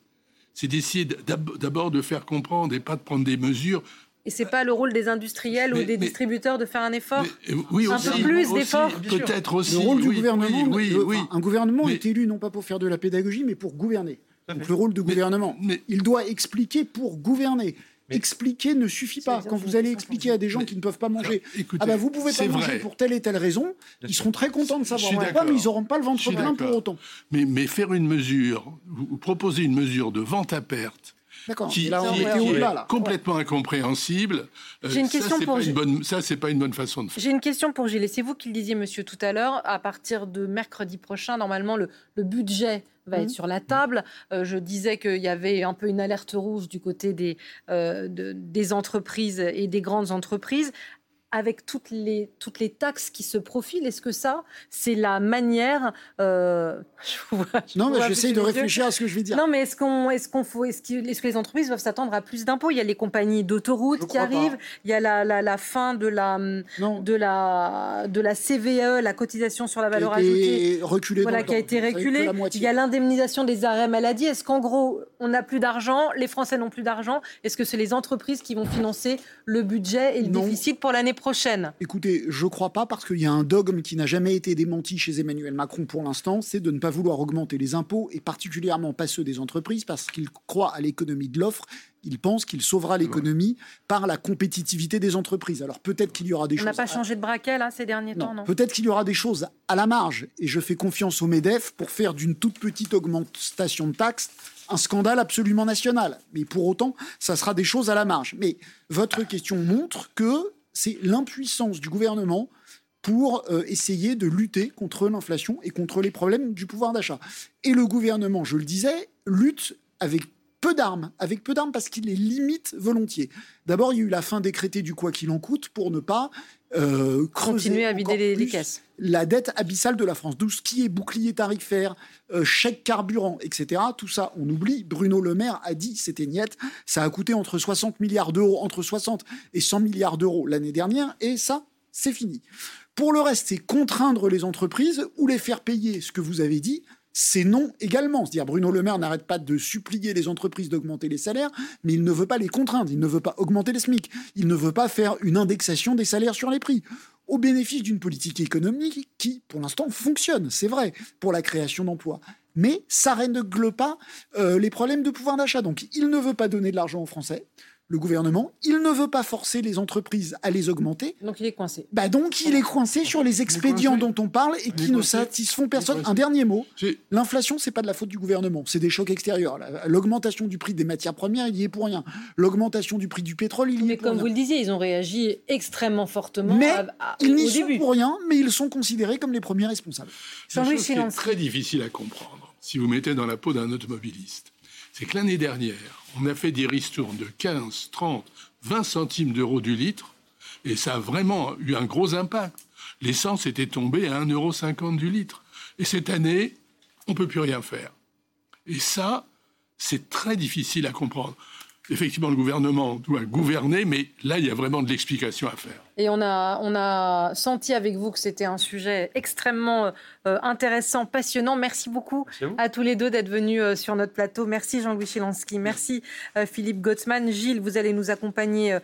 C'est d'essayer d'ab- d'abord de faire comprendre et pas de prendre des mesures. Et c'est pas le rôle des industriels ou Mais- des mais- distributeurs de faire un effort Euh, Oui, Un aussi. peu plus aussi, d'efforts Peut-être aussi. Le rôle du gouvernement, oui, le- enfin, un gouvernement Mais- est élu non pas pour faire de la pédagogie, mais pour gouverner. Donc le rôle de gouvernement, il doit expliquer pour gouverner. Expliquer ne suffit pas. Quand vous allez expliquer à des gens qui ne peuvent pas manger, ah bah vous pouvez pas manger vrai. pour telle et telle raison, ils seront très contents de savoir pourquoi, mais ils n'auront pas le ventre plein pour autant. Mais, mais faire une mesure, vous proposez une mesure de vente à perte. D'accord, Qui, et là, on qui- était qui au-delà, est là. complètement incompréhensible. Euh, J'ai une ça, question c'est pour pas Gilles. une bonne, Ça, c'est pas une bonne façon de faire. J'ai une question pour Gilles. C'est vous qui le disiez, monsieur, tout à l'heure. À partir de mercredi prochain, normalement, le, le budget va être Mhm. sur la table. Euh, je disais qu'il y avait un peu une alerte rouge du côté des, euh, de- des entreprises et des grandes entreprises. Avec toutes les, toutes les taxes qui se profilent, est-ce que ça, c'est la manière. euh, je vous vois- je Non, mais baisser de réfléchir à ce que je vais dire. Non, mais est-ce qu'on, est-ce qu'on faut, est-ce, que les entreprises doivent s'attendre à plus d'impôts? Il y a les compagnies d'autoroutes qui pas. arrivent. Il y a la, la, la fin de la, de la, de la CVE, la cotisation sur la valeur Qui a été ajoutée, reculée voilà, qui a été reculée. Il y a l'indemnisation des arrêts maladie. Est-ce qu'en gros, on n'a plus d'argent, les Français n'ont plus d'argent? Est-ce que c'est les entreprises qui vont financer le budget et le Non. déficit pour l'année prochaine Écoutez, je crois pas parce qu'il y a un dogme qui n'a jamais été démenti chez Emmanuel Macron pour l'instant, c'est de ne pas vouloir augmenter les impôts et particulièrement pas ceux des entreprises parce qu'il croit à l'économie de l'offre. Il pense qu'il sauvera l'économie par la compétitivité des entreprises. Alors peut-être qu'il y aura des On n'a choses. pas changé de braquet là ces derniers temps, non Peut-être qu'il y aura des choses à la marge, et je fais confiance au MEDEF pour faire d'une toute petite augmentation de taxes un scandale absolument national. Mais pour autant, ça sera des choses à la marge. Mais votre question montre que c'est l'impuissance du gouvernement pour euh, essayer de lutter contre l'inflation et contre les problèmes du pouvoir d'achat. Et le gouvernement, je le disais, lutte avec peu d'armes, avec peu d'armes parce qu'il les limite volontiers. D'abord, il y a eu la fin décrétée du quoi qu'il en coûte pour ne pas euh, Continuer à vider les, les plus caisses. la dette abyssale de la France. Tout ce qui est bouclier tarifaire, euh, chèque carburant, etc. Tout ça, on oublie. Bruno Le Maire a dit, c'était niette, ça a coûté entre 60 milliards d'euros, entre 60 et 100 milliards d'euros l'année dernière, et ça, c'est fini. Pour le reste, c'est contraindre les entreprises ou les faire payer ce que vous avez dit. C'est non également. C'est-à-dire, Bruno Le Maire n'arrête pas de supplier les entreprises d'augmenter les salaires, mais il ne veut pas les contraindre. Il ne veut pas augmenter les SMIC. Il ne veut pas faire une indexation des salaires sur les prix au bénéfice d'une politique économique qui, pour l'instant, fonctionne, c'est vrai, pour la création d'emplois. Mais ça règle pas euh, les problèmes de pouvoir d'achat. Donc, il ne veut pas donner de l'argent aux Français, le gouvernement. Il ne veut pas forcer les entreprises à les augmenter. Donc il est coincé. Bah donc, il est coincé sur les expédients dont on parle et qui ne satisfont personne. Un dernier mot. L'inflation, c'est pas de la faute du gouvernement, c'est des chocs extérieurs. La- L'augmentation du prix des matières premières, il y est pour rien. L'augmentation du prix du pétrole, il y est Mais pour comme rien. vous le disiez, ils ont réagi extrêmement fortement Mais à- à- ils au n'y sont début. pour rien, mais ils sont considérés comme les premiers responsables. C'est très difficile à comprendre si vous mettez dans la peau d'un automobiliste. C'est que l'année dernière, on a fait des ristournes de 15, 30, 20 centimes d'euros du litre, et ça a vraiment eu un gros impact. l'essence était tombée à 1,50€ du litre. Et cette année, on ne peut plus rien faire. Et ça, c'est très difficile à comprendre effectivement, le gouvernement doit gouverner, mais là, il y a vraiment de l'explication à faire. Et on a, on a senti avec vous que c'était un sujet extrêmement euh, intéressant, passionnant. Merci beaucoup à, tous les deux d'être venus euh, sur notre plateau. Merci Jean-Louis Chilansky, merci euh, Philippe Gottsman. Gilles, vous allez nous accompagner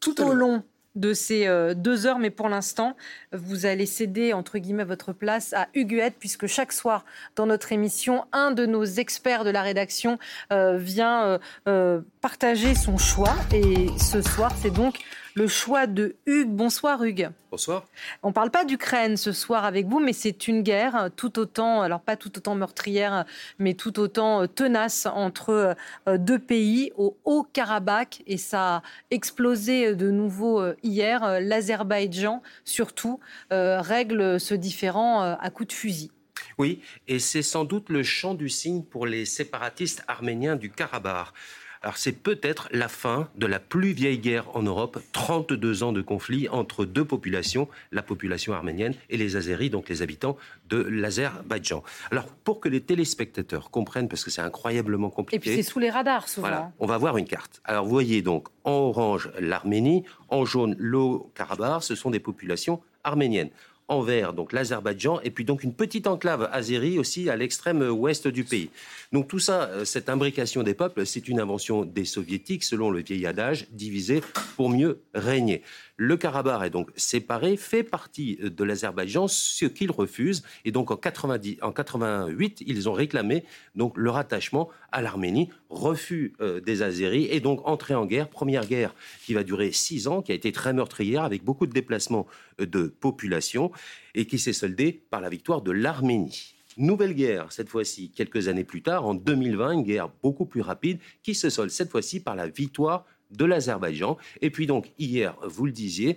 tout au long de ces euh, deux heures, mais pour l'instant, vous allez céder, entre guillemets, votre place à Huguette, puisque chaque soir, dans notre émission, un de nos experts de la rédaction euh, vient euh, partager son choix. Et ce soir, c'est donc le choix de Hugues. Bonsoir Hugues. Bonsoir. On ne parle pas d'Ukraine ce soir avec vous, mais c'est une guerre tout autant, alors pas tout autant meurtrière, mais tout autant euh, tenace entre euh, deux pays au Haut-Karabakh. Et ça a explosé de nouveau euh, hier. L'Azerbaïdjan, surtout, règle ce différend à coups de fusil. Oui, et c'est sans doute le champ du signe pour les séparatistes arméniens du Karabakh. Alors c'est peut-être la fin de la plus vieille guerre en Europe, 32 ans de conflit entre deux populations, la population arménienne et les Azéris, donc les habitants de l'Azerbaïdjan. Alors pour que les téléspectateurs comprennent, parce que c'est incroyablement compliqué. Et puis c'est sous les radars souvent. Voilà, on va voir une carte. Alors vous voyez donc en orange l'Arménie, en jaune l'Haut-Karabakh, ce sont des populations arméniennes en vert, donc l'Azerbaïdjan, et puis donc une petite enclave azérie aussi à l'extrême ouest du pays. Donc tout ça, euh, cette imbrication des peuples, c'est une invention des soviétiques, selon le vieil adage, diviser pour mieux régner. Le Karabakh est donc séparé, fait partie de l'Azerbaïdjan, ce qu'il refuse. Et donc en, 90, en 88, ils ont réclamé donc leur attachement à l'Arménie, refus euh, des Azéris et donc entrée en guerre. Première guerre qui va durer six ans, qui a été très meurtrière avec beaucoup de déplacements euh, de population et qui s'est soldée par la victoire de l'Arménie. Nouvelle guerre, cette fois-ci, quelques années plus tard, en 2020, une guerre beaucoup plus rapide qui se solde cette fois-ci par la victoire de l'Azerbaïdjan. Et puis donc, hier, vous le disiez,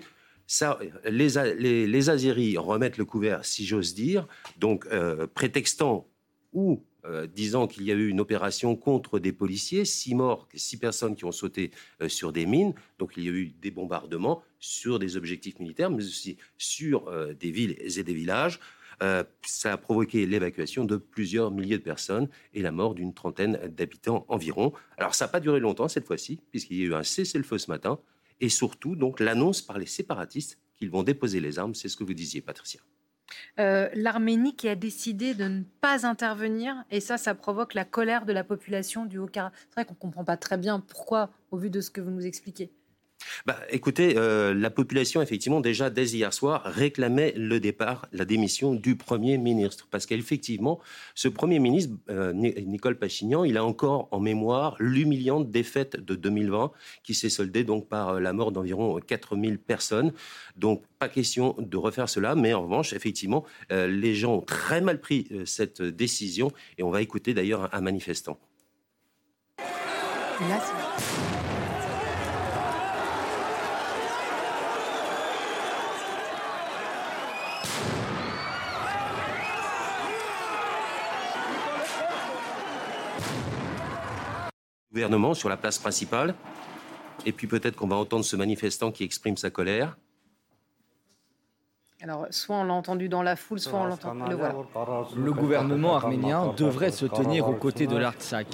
ça, les, les, remettent le couvert, si j'ose dire, donc euh, prétextant ou euh, disant qu'il y a eu une opération contre des policiers, six morts, six personnes qui ont sauté euh, sur des mines, donc il y a eu des bombardements sur des objectifs militaires, mais aussi sur des villes et des villages. Euh, ça a provoqué l'évacuation de plusieurs milliers de personnes et la mort d'une trentaine d'habitants environ. Alors ça n'a pas duré longtemps cette fois-ci, puisqu'il y a eu un cessez-le-feu ce matin, et surtout donc l'annonce par les séparatistes qu'ils vont déposer les armes, c'est ce que vous disiez, Patricia. Euh, L'Arménie qui a décidé de ne pas intervenir, et ça, ça provoque la colère de la population du Haut-Karabakh. C'est vrai qu'on ne comprend pas très bien pourquoi, au vu de ce que vous nous expliquez. Bah, écoutez, euh, la population, effectivement, déjà dès hier soir, réclamait le départ, la démission du Premier ministre. Parce qu'effectivement, ce Premier ministre, euh, Nicole Pachignan, il a encore en mémoire l'humiliante défaite de 2020 qui s'est soldée donc par euh, la mort d'environ 4000 personnes. Donc, pas question de refaire cela, mais en revanche, effectivement, les gens ont très mal pris cette décision et on va écouter d'ailleurs un manifestant. Gouvernement sur la place principale. Et puis peut-être qu'on va entendre ce manifestant qui exprime sa colère. Alors, soit on l'a entendu dans la foule, soit on l'entend. Le, voilà. le gouvernement arménien devrait se tenir aux côtés de l'Artsakh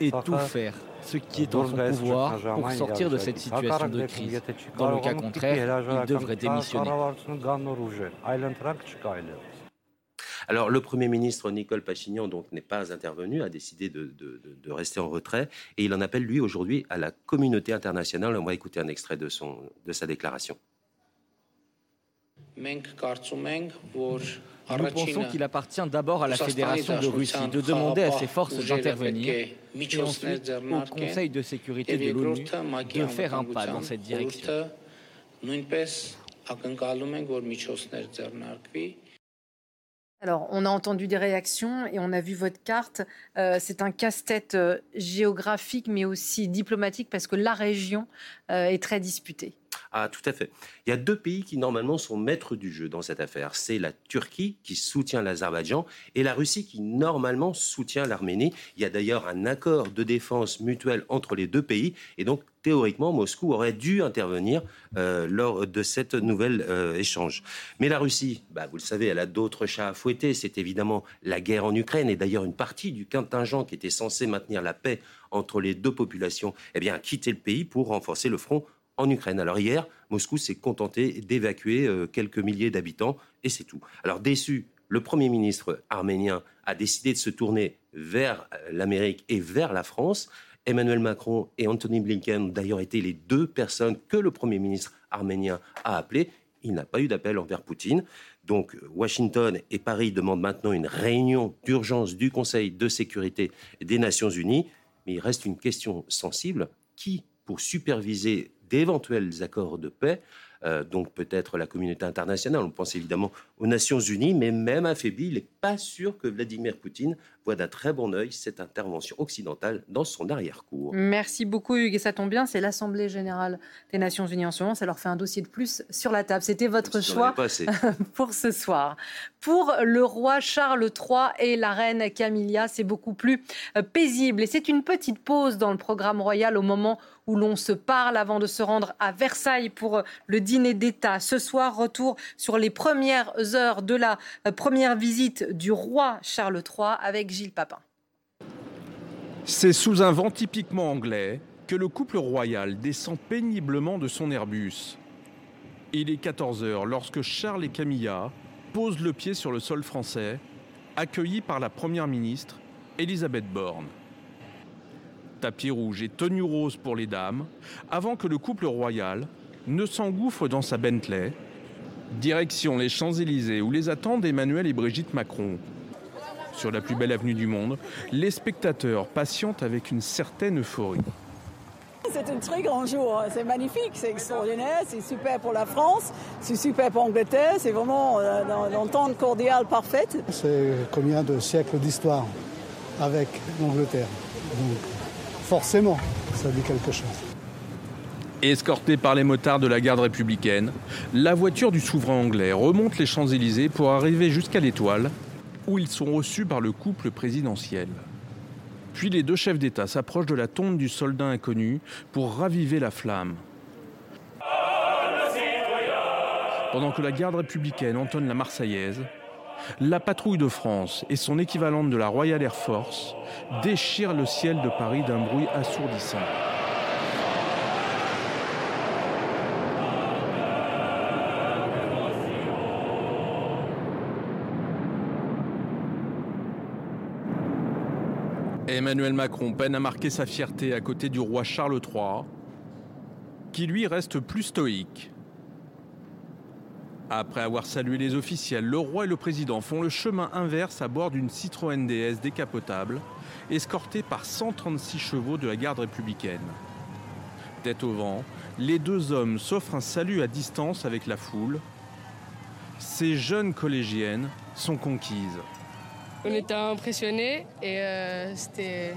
et tout faire ce qui est en son pouvoir pour sortir de cette situation de crise. Dans le cas contraire, il devrait démissionner. Alors, le Premier ministre Nicole Pachignan donc n'est pas intervenu, a décidé de, rester en retrait, et il en appelle lui aujourd'hui à la communauté internationale. On va écouter un extrait de, son, de sa déclaration. Nous pensons qu'il appartient d'abord à la Fédération de Russie de demander à ses forces d'intervenir et ensuite au Conseil de sécurité de l'ONU de faire un pas dans cette direction. Alors, on a entendu des réactions et on a vu votre carte. Euh, c'est un casse-tête euh, géographique, mais aussi diplomatique, parce que la région est très disputée. Ah, tout à fait. Il y a deux pays qui normalement sont maîtres du jeu dans cette affaire. C'est la Turquie qui soutient l'Azerbaïdjan et la Russie qui normalement soutient l'Arménie. Il y a d'ailleurs un accord de défense mutuelle entre les deux pays et donc théoriquement Moscou aurait dû intervenir euh, lors de cette nouvelle euh, échange. Mais la Russie, bah, vous le savez, elle a d'autres chats à fouetter. C'est évidemment la guerre en Ukraine et d'ailleurs une partie du contingent qui était censé maintenir la paix entre les deux populations, eh bien, a quitté le pays pour renforcer le front en Ukraine. Alors hier, Moscou s'est contenté d'évacuer euh, quelques milliers d'habitants et c'est tout. Alors déçu, le Premier ministre arménien a décidé de se tourner vers euh, l'Amérique et vers la France. Emmanuel Macron et Anthony Blinken ont d'ailleurs été les deux personnes que le Premier ministre arménien a appelées. Il n'a pas eu d'appel envers Poutine. Donc Washington et Paris demandent maintenant une réunion d'urgence du Conseil de sécurité des Nations Unies. Il reste une question sensible. Qui, pour superviser d'éventuels accords de paix. Euh, donc peut-être la communauté internationale, on pense évidemment aux Nations Unies, mais même affaibli, il n'est pas sûr que Vladimir Poutine voit d'un très bon œil cette intervention occidentale dans son arrière-cour. Merci beaucoup Hugues, et ça tombe bien, c'est l'Assemblée générale des Nations Unies en ce moment, ça leur fait un dossier de plus sur la table. C'était votre choix pour ce soir. Pour le roi Charles III et la reine Camilla, c'est beaucoup plus euh, paisible et c'est une petite pause dans le programme royal au moment où l'on se parle avant de se rendre à Versailles pour euh, le dîner d'État. Ce soir, retour sur les premières heures de la euh, première visite du roi Charles III avec Gilles Papin. C'est sous un vent typiquement anglais que le couple royal descend péniblement de son Airbus. Il est 14 heures lorsque Charles et Camilla posent le pied sur le sol français, accueillis par la Première ministre Elisabeth Borne. Tapis rouge et tenue rose pour les dames, avant que le couple royal ne s'engouffre dans sa Bentley. Direction les Champs-Élysées où les attendent Emmanuel et Brigitte Macron. Sur la plus belle avenue du monde, les spectateurs patientent avec une certaine euphorie. C'est un très grand jour, c'est magnifique, c'est extraordinaire, c'est super pour la France, c'est super pour l'Angleterre, c'est vraiment euh, l'entente cordiale parfaite. C'est combien de siècles d'histoire avec l'Angleterre? Donc forcément, ça dit quelque chose. Escorté par les motards de la garde républicaine, la voiture du souverain anglais remonte les Champs-Élysées pour arriver jusqu'à l'Étoile, où ils sont reçus par le couple présidentiel. Puis les deux chefs d'État s'approchent de la tombe du soldat inconnu pour raviver la flamme. Pendant que la garde républicaine entonne la Marseillaise, la patrouille de France et son équivalente de la Royal Air Force déchirent le ciel de Paris d'un bruit assourdissant. Emmanuel Macron peine à marquer sa fierté à côté du roi Charles III, qui lui reste plus stoïque. Après avoir salué les officiels, le roi et le président font le chemin inverse à bord d'une Citroën DS décapotable, escortée par 136 chevaux de la garde républicaine. Tête au vent, les deux hommes s'offrent un salut à distance avec la foule. Ces jeunes collégiennes sont conquises. On était impressionnés et euh, c'était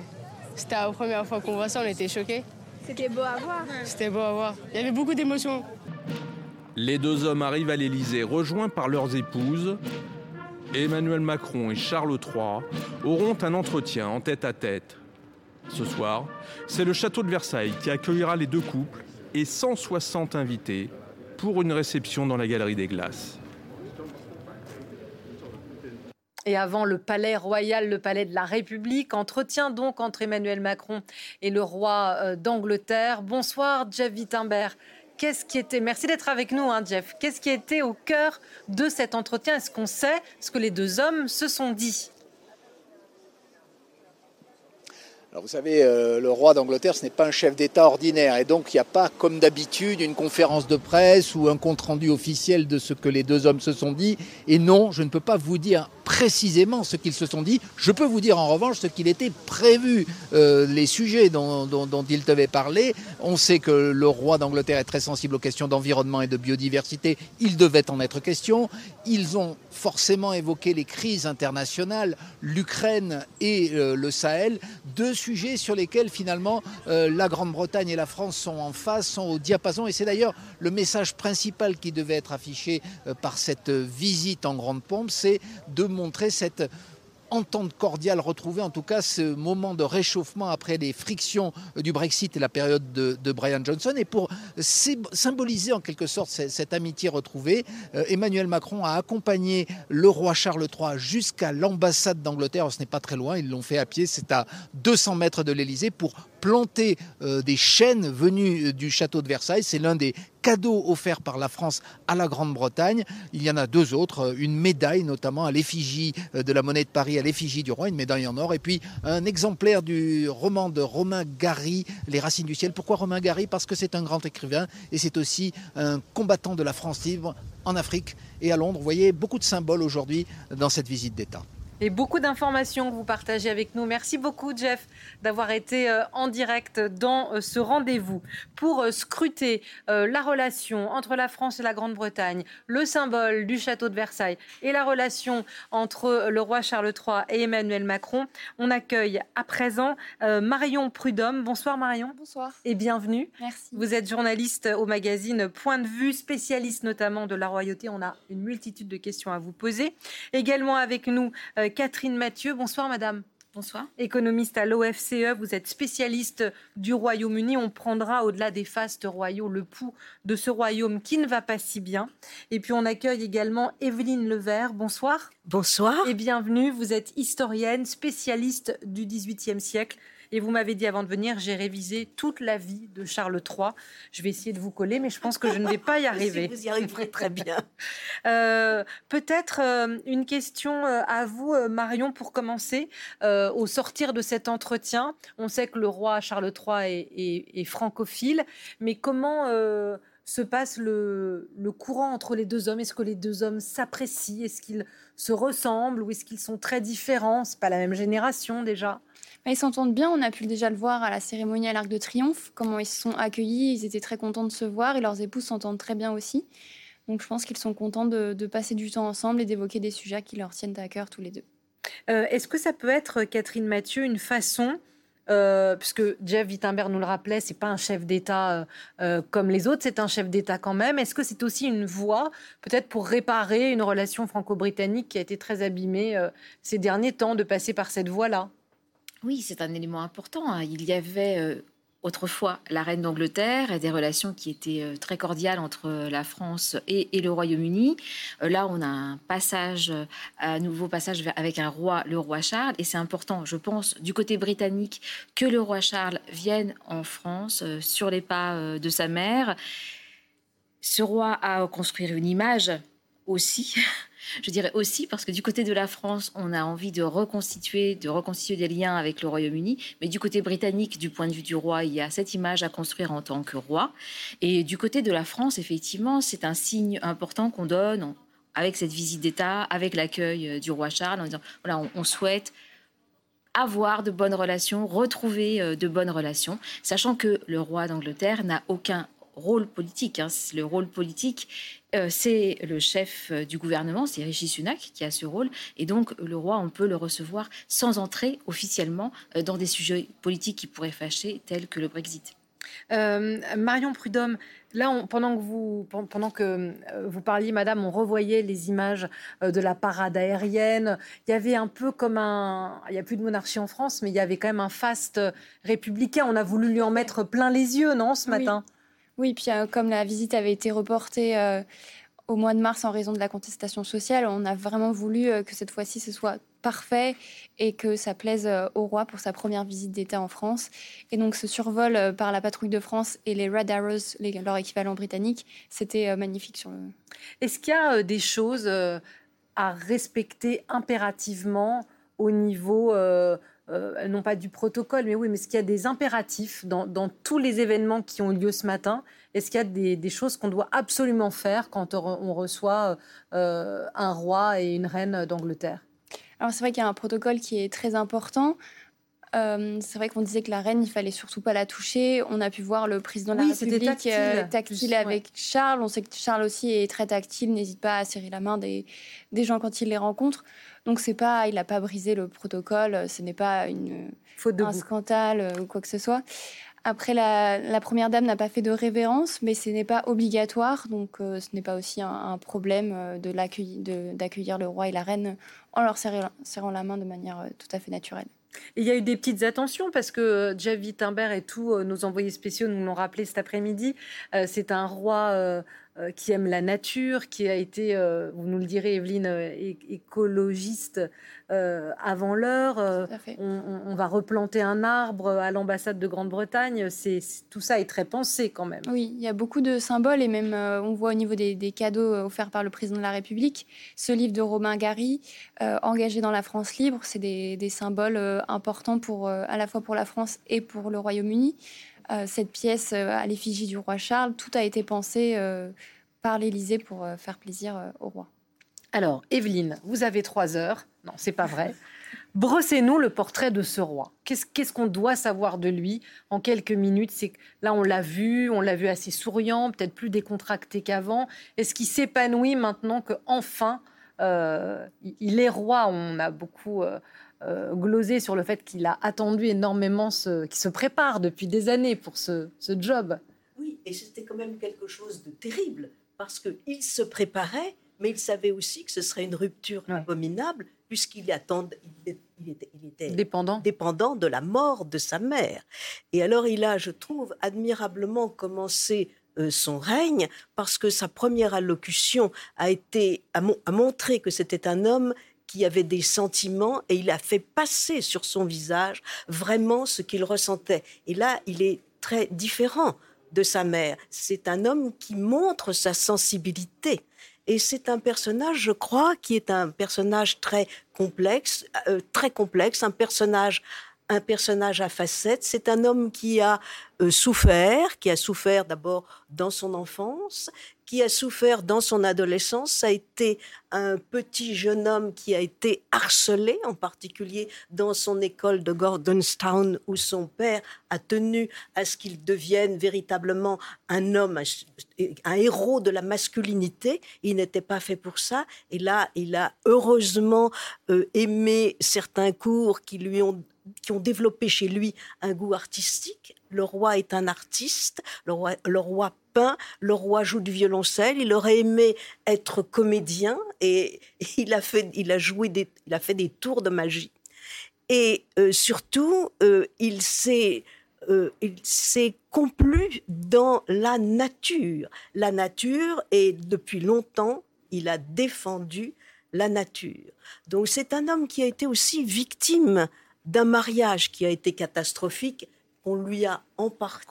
la première fois qu'on voit ça, on était choqués. C'était beau à voir. C'était beau à voir. Il y avait beaucoup d'émotions. Les deux hommes arrivent à l'Élysée, rejoints par leurs épouses. Emmanuel Macron et Charles III auront un entretien en tête à tête. Ce soir, c'est le château de Versailles qui accueillera les deux couples et 160 invités pour une réception dans la Galerie des Glaces. Et avant le palais royal, le palais de la République, entretien donc entre Emmanuel Macron et le roi euh, d'Angleterre. Bonsoir, Jeff Wittenberg. Qu'est-ce qui était, merci d'être avec nous, hein, Jeff. Qu'est-ce qui était au cœur de cet entretien? Est-ce qu'on sait ce que les deux hommes se sont dit? Alors vous savez, euh, le roi d'Angleterre, ce n'est pas un chef d'État ordinaire. Et donc, il n'y a pas, comme d'habitude, une conférence de presse ou un compte-rendu officiel de ce que les deux hommes se sont dit. Et non, je ne peux pas vous dire précisément ce qu'ils se sont dit. Je peux vous dire en revanche ce qu'il était prévu, euh, les sujets dont, ils devaient parler. On sait que le roi d'Angleterre est très sensible aux questions d'environnement et de biodiversité. Il devait en être question. Ils ont forcément évoqué les crises internationales, l'Ukraine et euh, le Sahel, deux sujets sur lesquels finalement la Grande-Bretagne et la France sont en phase, sont au diapason. Et c'est d'ailleurs le message principal qui devait être affiché par cette visite en grande pompe, c'est de montrer cette entente cordiale retrouvée, en tout cas ce moment de réchauffement après les frictions du Brexit et la période de, Brian Johnson. Et pour symboliser en quelque sorte cette, amitié retrouvée, euh, Emmanuel Macron a accompagné le roi Charles III jusqu'à l'ambassade d'Angleterre. Ce n'est pas très loin, ils l'ont fait à pied, c'est à 200 mètres de l'Elysée pour planter euh, des chênes venus euh, du château de Versailles. C'est l'un des cadeaux offerts par la France à la Grande-Bretagne. Il y en a deux autres, euh, une médaille notamment à l'effigie de la monnaie de Paris, à l'effigie du roi, une médaille en or, et puis un exemplaire du roman de Romain Gary, Les Racines du ciel. Pourquoi Romain Gary? Parce que c'est un grand écrivain et c'est aussi un combattant de la France libre en Afrique et à Londres. Vous voyez beaucoup de symboles aujourd'hui dans cette visite d'État et beaucoup d'informations que vous partagez avec nous. Merci beaucoup, Jeff, d'avoir été euh, en direct dans euh, ce rendez-vous pour euh, scruter la relation entre la France et la Grande-Bretagne, le symbole du château de Versailles et la relation entre le roi Charles III et Emmanuel Macron. On accueille à présent Marion Prudhomme. Bonsoir Marion. Bonsoir. Et bienvenue. Merci. Vous êtes journaliste au magazine Point de vue, spécialiste notamment de la royauté. On a une multitude de questions à vous poser. Également avec nous Catherine Mathieu. Bonsoir madame. Bonsoir. Économiste à l'OFCE, vous êtes spécialiste du Royaume-Uni. On prendra au-delà des fastes royaux le pouls de ce royaume qui ne va pas si bien. Et puis on accueille également Evelyne Levert. Bonsoir. Bonsoir. Et bienvenue. Vous êtes historienne, spécialiste du XVIIIe siècle. Et vous m'avez dit avant de venir, j'ai révisé toute la vie de Charles III. Je vais essayer de vous coller, mais je pense que je ne vais pas y arriver. vous y arriverez très bien. Euh, peut-être euh, une question euh, à vous, Marion, pour commencer. au sortir de cet entretien, on sait que le roi Charles III est, francophile, mais comment se passe le, le, courant entre les deux hommes? Est-ce que les deux hommes s'apprécient? Est-ce qu'ils se ressemblent ou est-ce qu'ils sont très différents? C'est pas la même génération déjà. Bah, ils s'entendent bien, on a pu déjà le voir à la cérémonie à l'Arc de Triomphe, comment ils se sont accueillis, ils étaient très contents de se voir et leurs épouses s'entendent très bien aussi. Donc je pense qu'ils sont contents de, passer du temps ensemble et d'évoquer des sujets qui leur tiennent à cœur tous les deux. Euh, est-ce que ça peut être, Catherine Mathieu, une façon euh, puisque Jeff Wittenberg nous le rappelait, c'est pas un chef d'État euh, comme les autres, c'est un chef d'État quand même. Est-ce que c'est aussi une voie, peut-être pour réparer une relation franco-britannique qui a été très abîmée ces derniers temps, de passer par cette voie-là? Oui, c'est un élément important. Hein. Il y avait euh, autrefois la reine d'Angleterre et des relations qui étaient euh, très cordiales entre la France et, le Royaume-Uni. Euh, là, on a un nouveau passage avec un roi, le roi Charles, et c'est important, je pense, du côté britannique, que le roi Charles vienne en France sur les pas de sa mère. Ce roi a construire une image aussi je dirais aussi parce que du côté de la France, on a envie de reconstituer, de reconstituer des liens avec le Royaume-Uni, mais du côté britannique, du point de vue du roi, il y a cette image à construire en tant que roi. Et du côté de la France, effectivement, c'est un signe important qu'on donne avec cette visite d'État, avec l'accueil euh, du roi Charles, en disant voilà, on, souhaite avoir de bonnes relations, retrouver euh, de bonnes relations, sachant que le roi d'Angleterre n'a aucun rôle politique. Hein. Le rôle politique, euh, c'est le chef euh, du gouvernement, c'est Rishi Sunak qui a ce rôle. Et donc, le roi, on peut le recevoir sans entrer officiellement euh, dans des sujets politiques qui pourraient fâcher, tels que le Brexit. Marion Prudhomme, là, pendant que, vous, pendant que vous parliez, madame, on revoyait les images de la parade aérienne. Il y avait un peu comme un. Il n'y a plus de monarchie en France, mais il y avait quand même un faste républicain. On a voulu lui en mettre plein les yeux, non, ce matin? oui, puis euh, comme la visite avait été reportée euh, au mois de mars en raison de la contestation sociale, on a vraiment voulu euh, que cette fois-ci ce soit parfait et que ça plaise au roi pour sa première visite d'État en France. Et donc ce survol par la patrouille de France et les Red Arrows, leur équivalent britannique, c'était magnifique. Est-ce qu'il y a des choses à respecter impérativement au niveau euh, non pas du protocole, mais oui, mais est-ce qu'il y a des impératifs dans, tous les événements qui ont lieu ce matin? Est-ce qu'il y a des, choses qu'on doit absolument faire quand on reçoit euh, un roi et une reine d'Angleterre? Alors c'est vrai qu'il y a un protocole qui est très important. Euh, c'est vrai qu'on disait que la reine, il fallait surtout pas la toucher. On a pu voir le président de la République tactile, tactile avec Charles. On sait que Charles aussi est très tactile, n'hésite pas à serrer la main des, des gens quand il les rencontre. Donc c'est pas, il n'a pas brisé le protocole. Ce n'est pas une, un scandale ou quoi que ce soit. Après, la, première dame n'a pas fait de révérence, mais ce n'est pas obligatoire, donc ce n'est pas aussi un, problème de d'accueillir le roi et la reine en leur serrant la main de manière tout à fait naturelle il y a eu des petites attentions parce que euh, Jeff Wittenberg et tous euh, nos envoyés spéciaux nous l'ont rappelé cet après-midi. Euh, c'est un roi qui aime la nature, qui a été, vous nous le direz, Evelyne, écologiste avant l'heure. On, va replanter un arbre à l'ambassade de Grande-Bretagne. C'est tout ça est très pensé quand même. Oui, il y a beaucoup de symboles et même on voit au niveau des, cadeaux offerts par le président de la République, ce livre de Romain Gary, engagé dans la France libre, c'est des, des, symboles important pour, euh, à la fois pour la France et pour le Royaume-Uni. Euh, cette pièce euh, à l'effigie du roi Charles, tout a été pensé par l'Élysée pour faire plaisir au roi. Alors, Evelyne, vous avez trois heures. Non, c'est pas vrai. Brossez-nous le portrait de ce roi. Qu'est-ce qu'on doit savoir de lui en quelques minutes? C'est là, on l'a vu, on l'a vu assez souriant, peut-être plus décontracté qu'avant. Est-ce qu'il s'épanouit maintenant que enfin il est roi? On a beaucoup euh, glosé sur le fait qu'il a attendu énormément, ce, qu'il se prépare depuis des années pour ce, job. Oui, et c'était quand même quelque chose de terrible, parce qu'il se préparait, mais il savait aussi que ce serait une rupture abominable, puisqu'il attendait, il, était, dépendant. dépendant de la mort de sa mère. Et alors il a, je trouve, admirablement commencé euh, son règne parce que sa première allocution a été a montré que c'était un homme avait des sentiments et il a fait passer sur son visage vraiment ce qu'il ressentait. Et là, il est très différent de sa mère. C'est un homme qui montre sa sensibilité. Et c'est un personnage, je crois, qui est un personnage très complexe, euh, très complexe, un personnage un personnage à facettes. C'est un homme qui a euh, souffert, qui a souffert d'abord dans son enfance, qui a souffert dans son adolescence. Ça a été un petit jeune homme qui a été harcelé, en particulier dans son école de Gordonstown, où son père a tenu à ce qu'il devienne véritablement un homme, un héros de la masculinité. Il n'était pas fait pour ça. Et là, il a heureusement euh, aimé certains cours qui lui ont qui ont développé chez lui un goût artistique. Le roi est un artiste, le roi, peint, le roi joue du violoncelle, il aurait aimé être comédien et, il, a fait, il, a joué des, il a fait des tours de magie. Et euh, surtout, euh, il s'est euh, il s'est complu dans la nature. La nature, et depuis longtemps, il a défendu la nature. Donc c'est un homme qui a été aussi victime d'un mariage qui a été catastrophique, qu'on lui a en partie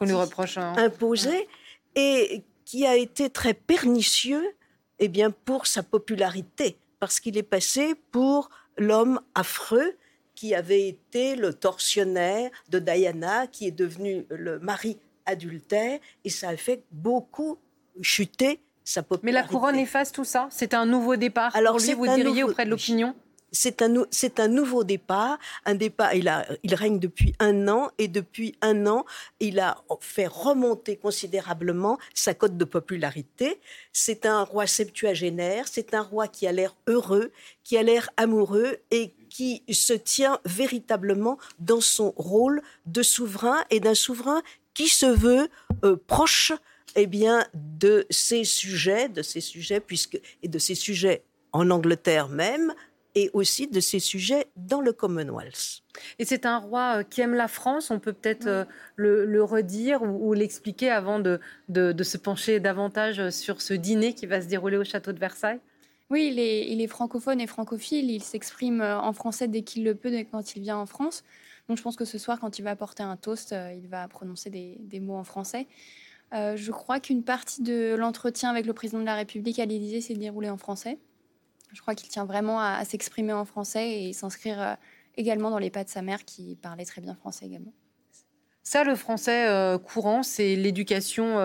hein. imposé et qui a été très pernicieux eh bien, pour sa popularité, parce qu'il est passé pour l'homme affreux qui avait été le tortionnaire de Diana, qui est devenu le mari adultère, et ça a fait beaucoup chuter sa popularité. Mais la couronne efface tout ça? C'est un nouveau départ Alors, pour lui, vous diriez auprès de l'opinion? C'est un, c'est un nouveau départ. Un départ, il, règne depuis un an et depuis un an, il a fait remonter considérablement sa cote de popularité. C'est un roi septuagénaire, c'est un roi qui a l'air heureux, qui a l'air amoureux et qui se tient véritablement dans son rôle de souverain et d'un souverain qui se veut euh, proche eh bien, de ses sujets, de ses sujets, puisque, et de ses sujets en Angleterre même, et aussi de ces sujets dans le Commonwealth. Et c'est un roi euh, qui aime la France, on peut peut-être euh, le, redire ou, l'expliquer avant de, de, se pencher davantage sur ce dîner qui va se dérouler au château de Versailles? Oui, il est, il est francophone et francophile, il s'exprime euh, en français dès qu'il le peut quand il vient en France. Donc je pense que ce soir, quand il va porter un toast, il va prononcer des, des mots en français. je crois qu'une partie de l'entretien avec le président de la République à l'Élysée s'est déroulée en français. Je crois qu'il tient vraiment à, s'exprimer en français et s'inscrire euh, également dans les pas de sa mère qui parlait très bien français également. Ça, le français courant, c'est l'éducation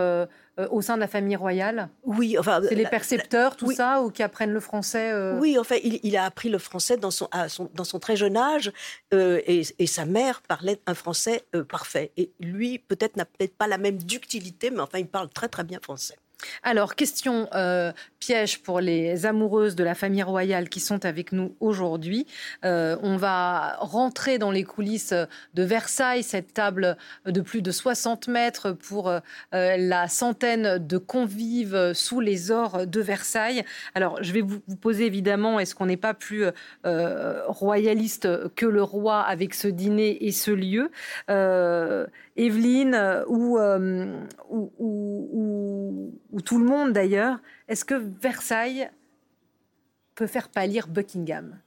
au sein de la famille royale? Oui, enfin. C'est les percepteurs, tout ça, ou qui apprennent le français Oui, enfin, il, il, a appris le français dans son, son, dans son très jeune âge, et, et, sa mère parlait un français parfait. Et lui, peut-être, n'a peut-être pas la même ductilité, mais enfin, il parle très, très bien français. Alors, question euh, piège pour les amoureuses de la famille royale qui sont avec nous aujourd'hui. Euh, on va rentrer dans les coulisses de Versailles, cette table de plus de 60 mètres pour euh, la centaine de convives sous les ors de Versailles. Alors, je vais vous, poser évidemment, est-ce qu'on n'est pas plus royaliste que le roi avec ce dîner et ce lieu? Evelyne ou, ou ou tout le monde d'ailleurs, est-ce que Versailles peut faire pâlir Buckingham?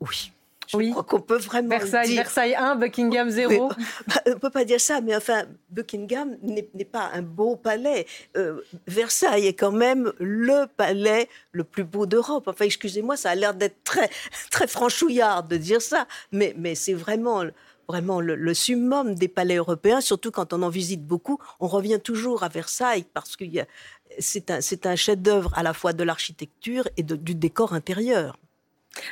Oui. Je oui. crois qu'on peut vraiment Versailles, dire. Versailles 1, Buckingham 0. Bah, on ne peut pas dire ça, mais enfin, Buckingham n'est pas un beau palais. Euh, Versailles est quand même le palais le plus beau d'Europe. Enfin, excusez-moi, ça a l'air d'être très, très franchouillard de dire ça, mais, mais c'est vraiment vraiment le, summum des palais européens, surtout quand on en visite beaucoup. On revient toujours à Versailles parce que c'est un, un chef-d'œuvre à la fois de l'architecture et du décor intérieur.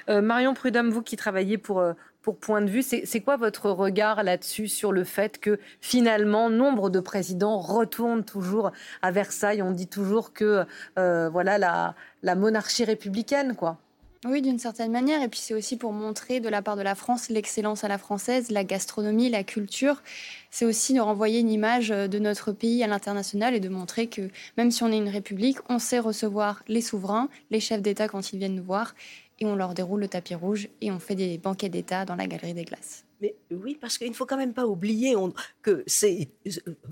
Euh, Marion Prudhomme, vous qui travaillez pour, euh, pour Point de vue, c'est quoi votre regard là-dessus sur le fait que finalement, nombre de présidents retournent toujours à Versailles? On dit toujours que euh, voilà la, la monarchie républicaine, quoi. Oui, d'une certaine manière. Et puis c'est aussi pour montrer de la part de la France l'excellence à la française, la gastronomie, la culture. C'est aussi de renvoyer une image de notre pays à l'international et de montrer que même si on est une république, on sait recevoir les souverains, les chefs d'État quand ils viennent nous voir. Et on leur déroule le tapis rouge et on fait des banquets d'État dans la galerie des glaces. Mais oui, parce qu'il ne faut quand même pas oublier que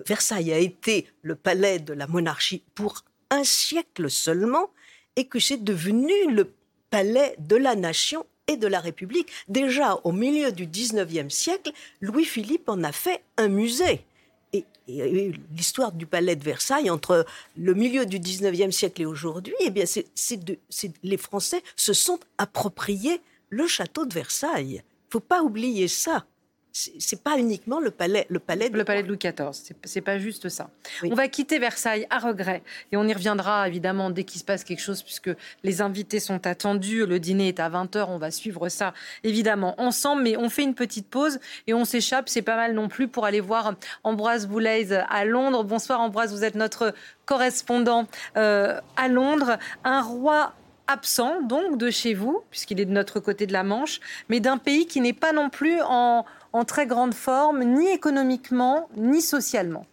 Versailles a été le palais de la monarchie pour un siècle seulement et que c'est devenu le palais de la nation et de la République. Déjà au milieu du 19e siècle, Louis-Philippe en a fait un musée. Et, l'histoire du palais de Versailles entre le milieu du 19e siècle et aujourd'hui, eh bien, les Français se sont appropriés le château de Versailles. Il faut pas oublier ça c'est pas uniquement le palais, le palais de, le palais de Louis XIV. C'est pas juste ça. On va quitter Versailles à regret et on y reviendra évidemment dès qu'il se passe quelque chose puisque les invités sont attendus. Le dîner est à 20h. On va suivre ça évidemment ensemble, mais on fait une petite pause et on s'échappe. C'est pas mal non plus pour aller voir Ambroise Boulez à Londres. Bonsoir Ambroise, vous êtes notre correspondant euh, à Londres. Un roi absent donc de chez vous, puisqu'il est de notre côté de la Manche, mais d'un pays qui n'est pas non plus en, très grande forme, ni économiquement, ni socialement.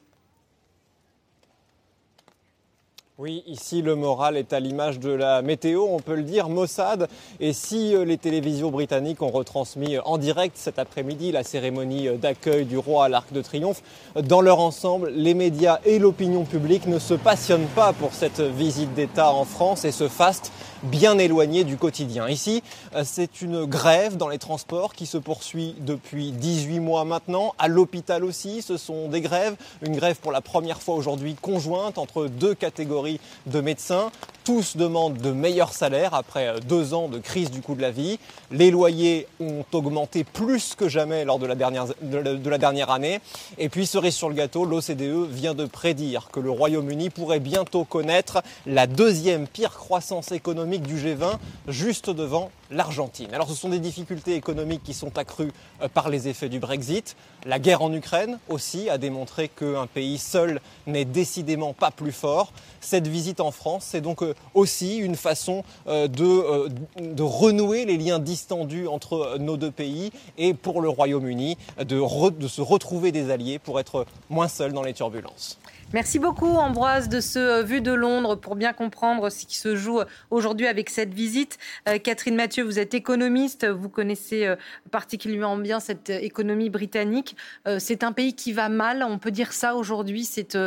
Oui, ici le moral est à l'image de la météo, on peut le dire, Mossad. Et si euh, les télévisions britanniques ont retransmis en direct cet après-midi la cérémonie euh, d'accueil du roi à l'Arc de Triomphe, dans leur ensemble, les médias et l'opinion publique ne se passionnent pas pour cette visite d'État en France et ce faste bien éloigné du quotidien. Ici, euh, c'est une grève dans les transports qui se poursuit depuis 18 mois maintenant. À l'hôpital aussi, ce sont des grèves. Une grève pour la première fois aujourd'hui conjointe entre deux catégories de médecins. Tous demandent de meilleurs salaires après euh, deux ans de crise du coût de la vie. Les loyers ont augmenté plus que jamais lors de la dernière, de la dernière année. Et puis, cerise sur le gâteau, l'OCDE vient de prédire que le Royaume-Uni pourrait bientôt connaître la deuxième pire croissance économique du G20, juste devant l'Argentine. Alors ce sont des difficultés économiques qui sont accrues euh, par les effets du Brexit. La guerre en Ukraine aussi a démontré qu'un pays seul n'est décidément pas plus fort. Cette visite en France, c'est donc euh, aussi une façon euh, de, de, renouer les liens distendus entre nos deux pays et pour le Royaume-Uni de, de se retrouver des alliés pour être moins seul dans les turbulences. Merci beaucoup Ambroise de ce euh, Vue de Londres pour bien comprendre ce qui se joue euh, aujourd'hui avec cette visite. Euh, Catherine Mathieu, vous êtes économiste, vous connaissez particulièrement bien cette économie britannique. c'est un pays qui va mal, on peut dire ça aujourd'hui? C'est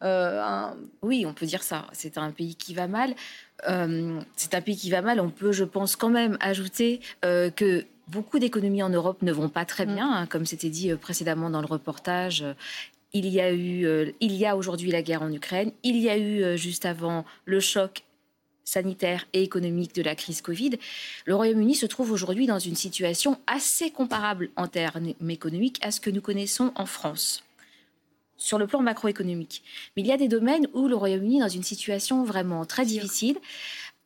un... Oui, on peut dire ça. C'est un pays qui va mal. c'est un pays qui va mal. On peut, je pense, quand même ajouter que beaucoup d'économies en Europe ne vont pas très mm. bien, hein, comme c'était dit précédemment dans le reportage. Il y a eu, euh, il y a aujourd'hui la guerre en Ukraine. Il y a eu euh, juste avant le choc sanitaire et économique de la crise Covid, le Royaume-Uni se trouve aujourd'hui dans une situation assez comparable en termes économiques à ce que nous connaissons en France sur le plan macroéconomique. Mais il y a des domaines où le Royaume-Uni est dans une situation vraiment très difficile.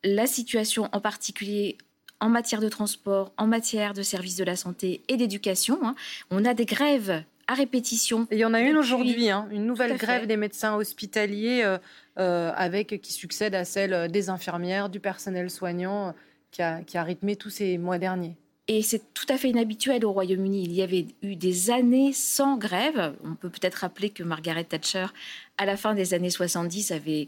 La situation en particulier en matière de transport, en matière de services de la santé et d'éducation. Hein. On a des grèves à répétition. il y en a une aujourd'hui, hein, une nouvelle grève des médecins hospitaliers euh, euh, avec qui succède à celle des infirmières, du personnel soignant euh, qui, a, qui a rythmé tous ces mois derniers. Et c'est tout à fait inhabituel au Royaume-Uni. Il y avait eu des années sans grève. On peut peut-être rappeler que Margaret Thatcher, à la fin des années 70, avait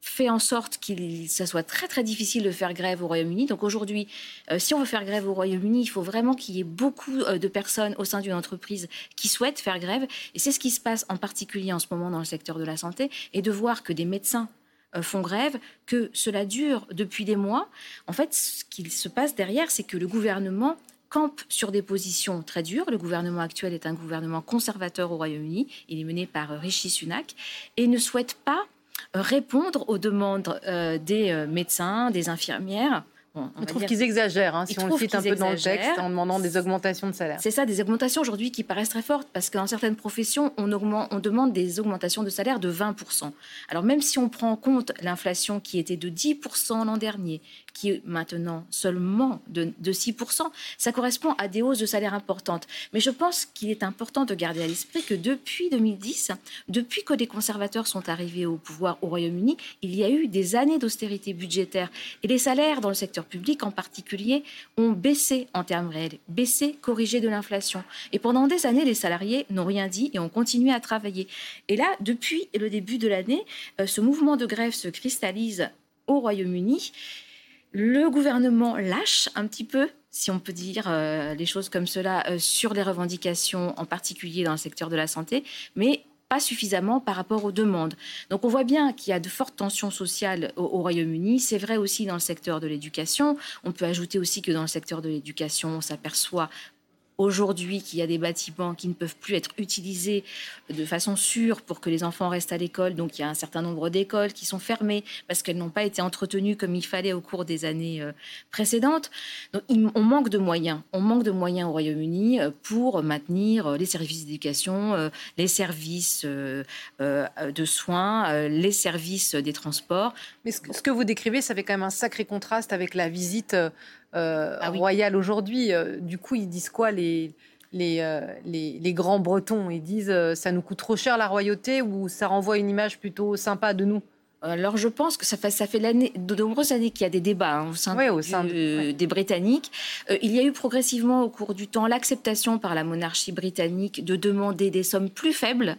fait en sorte qu'il ça soit très très difficile de faire grève au Royaume-Uni. Donc aujourd'hui, euh, si on veut faire grève au Royaume-Uni, il faut vraiment qu'il y ait beaucoup euh, de personnes au sein d'une entreprise qui souhaitent faire grève. Et c'est ce qui se passe en particulier en ce moment dans le secteur de la santé. Et de voir que des médecins euh, font grève, que cela dure depuis des mois. En fait, ce qui se passe derrière, c'est que le gouvernement campe sur des positions très dures. Le gouvernement actuel est un gouvernement conservateur au Royaume-Uni. Il est mené par Rishi Sunak et ne souhaite pas répondre aux demandes des médecins, des infirmières on, trouve qu'ils exagèrent, hein, si on le cite un peu dans le texte, en demandant des augmentations de salaire. C'est ça, des augmentations aujourd'hui qui paraissent très fortes, parce que dans certaines professions, on, augmente, on demande des augmentations de salaire de 20%. Alors même si on prend en compte l'inflation qui était de 10% l'an dernier, qui est maintenant seulement de, 6%, ça correspond à des hausses de salaire importantes. Mais je pense qu'il est important de garder à l'esprit que depuis 2010, depuis que les conservateurs sont arrivés au pouvoir au Royaume-Uni, il y a eu des années d'austérité budgétaire. Et les salaires dans le secteur public en particulier ont baissé en termes réels, baissé, corrigé de l'inflation. Et pendant des années, les salariés n'ont rien dit et ont continué à travailler. Et là, depuis le début de l'année, euh, ce mouvement de grève se cristallise au Royaume-Uni. Le gouvernement lâche un petit peu si on peut dire euh, les choses comme cela, euh, sur les revendications, en particulier dans le secteur de la santé, mais pas suffisamment par rapport aux demandes. Donc on voit bien qu'il y a de fortes tensions sociales au, au Royaume-Uni. C'est vrai aussi dans le secteur de l'éducation. On peut ajouter aussi que dans le secteur de l'éducation, on s'aperçoit aujourd'hui qu'il y a des bâtiments qui ne peuvent plus être utilisés de façon sûre pour que les enfants restent à l'école. Donc il y a un certain nombre d'écoles qui sont fermées parce qu'elles n'ont pas été entretenues comme il fallait au cours des années euh, précédentes. Donc on manque de moyens. On manque de moyens au Royaume-Uni euh, pour maintenir euh, les services d'éducation, les services de soins, les services des transports. Mais ce que vous décrivez, ça fait quand même un sacré contraste avec la visite euh, ah royale aujourd'hui. Euh, du coup, ils disent quoi les, les, euh, les, les, grands Bretons? Ils disent ça nous coûte trop cher la royauté ou ça renvoie une image plutôt sympa de nous? Alors je pense que ça fait, ça fait de nombreuses années qu'il y a des débats hein, au sein, des Britanniques. il y a eu progressivement au cours du temps l'acceptation par la monarchie britannique de demander des sommes plus faibles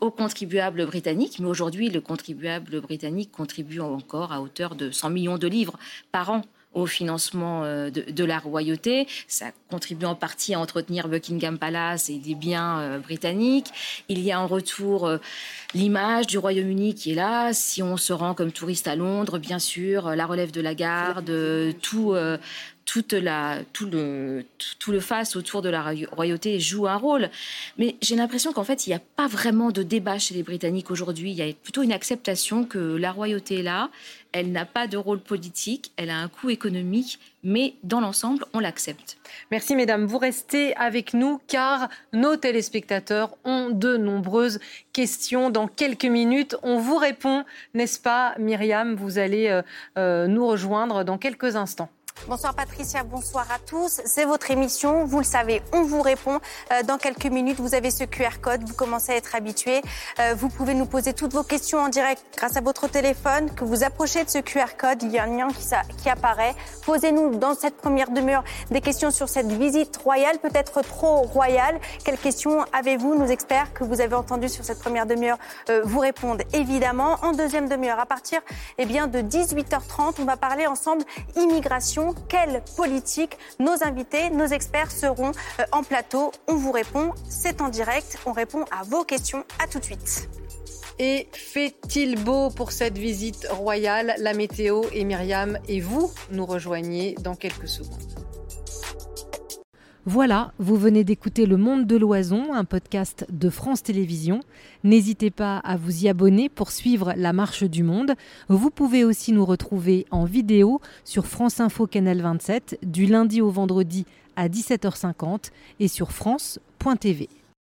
aux contribuables britanniques, mais aujourd'hui le contribuable britannique contribue encore à hauteur de 100 millions de livres par an au financement euh, de, la royauté. Ça contribue en partie à entretenir Buckingham Palace et des biens euh, britanniques. Il y a en retour euh, l'image du Royaume-Uni qui est là. Si on se rend comme touriste à Londres, bien sûr, la relève de la garde, tout, toute la, tout, le, tout le face autour de la royauté joue un rôle. Mais j'ai l'impression qu'en fait, il n'y a pas vraiment de débat chez les Britanniques aujourd'hui. Il y a plutôt une acceptation que la royauté est là, elle n'a pas de rôle politique, elle a un coût économique, mais dans l'ensemble, on l'accepte. Merci mesdames, vous restez avec nous car nos téléspectateurs ont de nombreuses questions. Dans quelques minutes, on vous répond, n'est-ce pas Myriam? Vous allez euh, euh, nous rejoindre dans quelques instants. Bonsoir Patricia, bonsoir à tous. C'est votre émission, vous le savez, on vous répond. Euh, dans quelques minutes, vous avez ce QR code, vous commencez à être habitué. Euh, vous pouvez nous poser toutes vos questions en direct grâce à votre téléphone. Que vous approchez de ce QR code, il y a un lien qui, apparaît. Posez-nous dans cette première demi-heure des questions sur cette visite royale, peut-être trop royale. Quelles questions avez-vous Nos experts que vous avez entendus sur cette première demi-heure euh, vous répondent? Évidemment. En deuxième demi-heure, à partir eh bien, de 18h30, on va parler ensemble immigration quelle politique Nos invités, nos experts seront euh, en plateau? On vous répond, c'est en direct, on répond à vos questions. À tout de suite. Et fait-il beau pour cette visite royale? La météo et Myriam et vous nous rejoignez dans quelques secondes. Voilà, vous venez d'écouter Le Monde de l'Oison, un podcast de France Télévisions. N'hésitez pas à vous y abonner pour suivre la marche du monde. Vous pouvez aussi nous retrouver en vidéo sur France Info Canal 27 du lundi au vendredi à 17h50 et sur France.tv.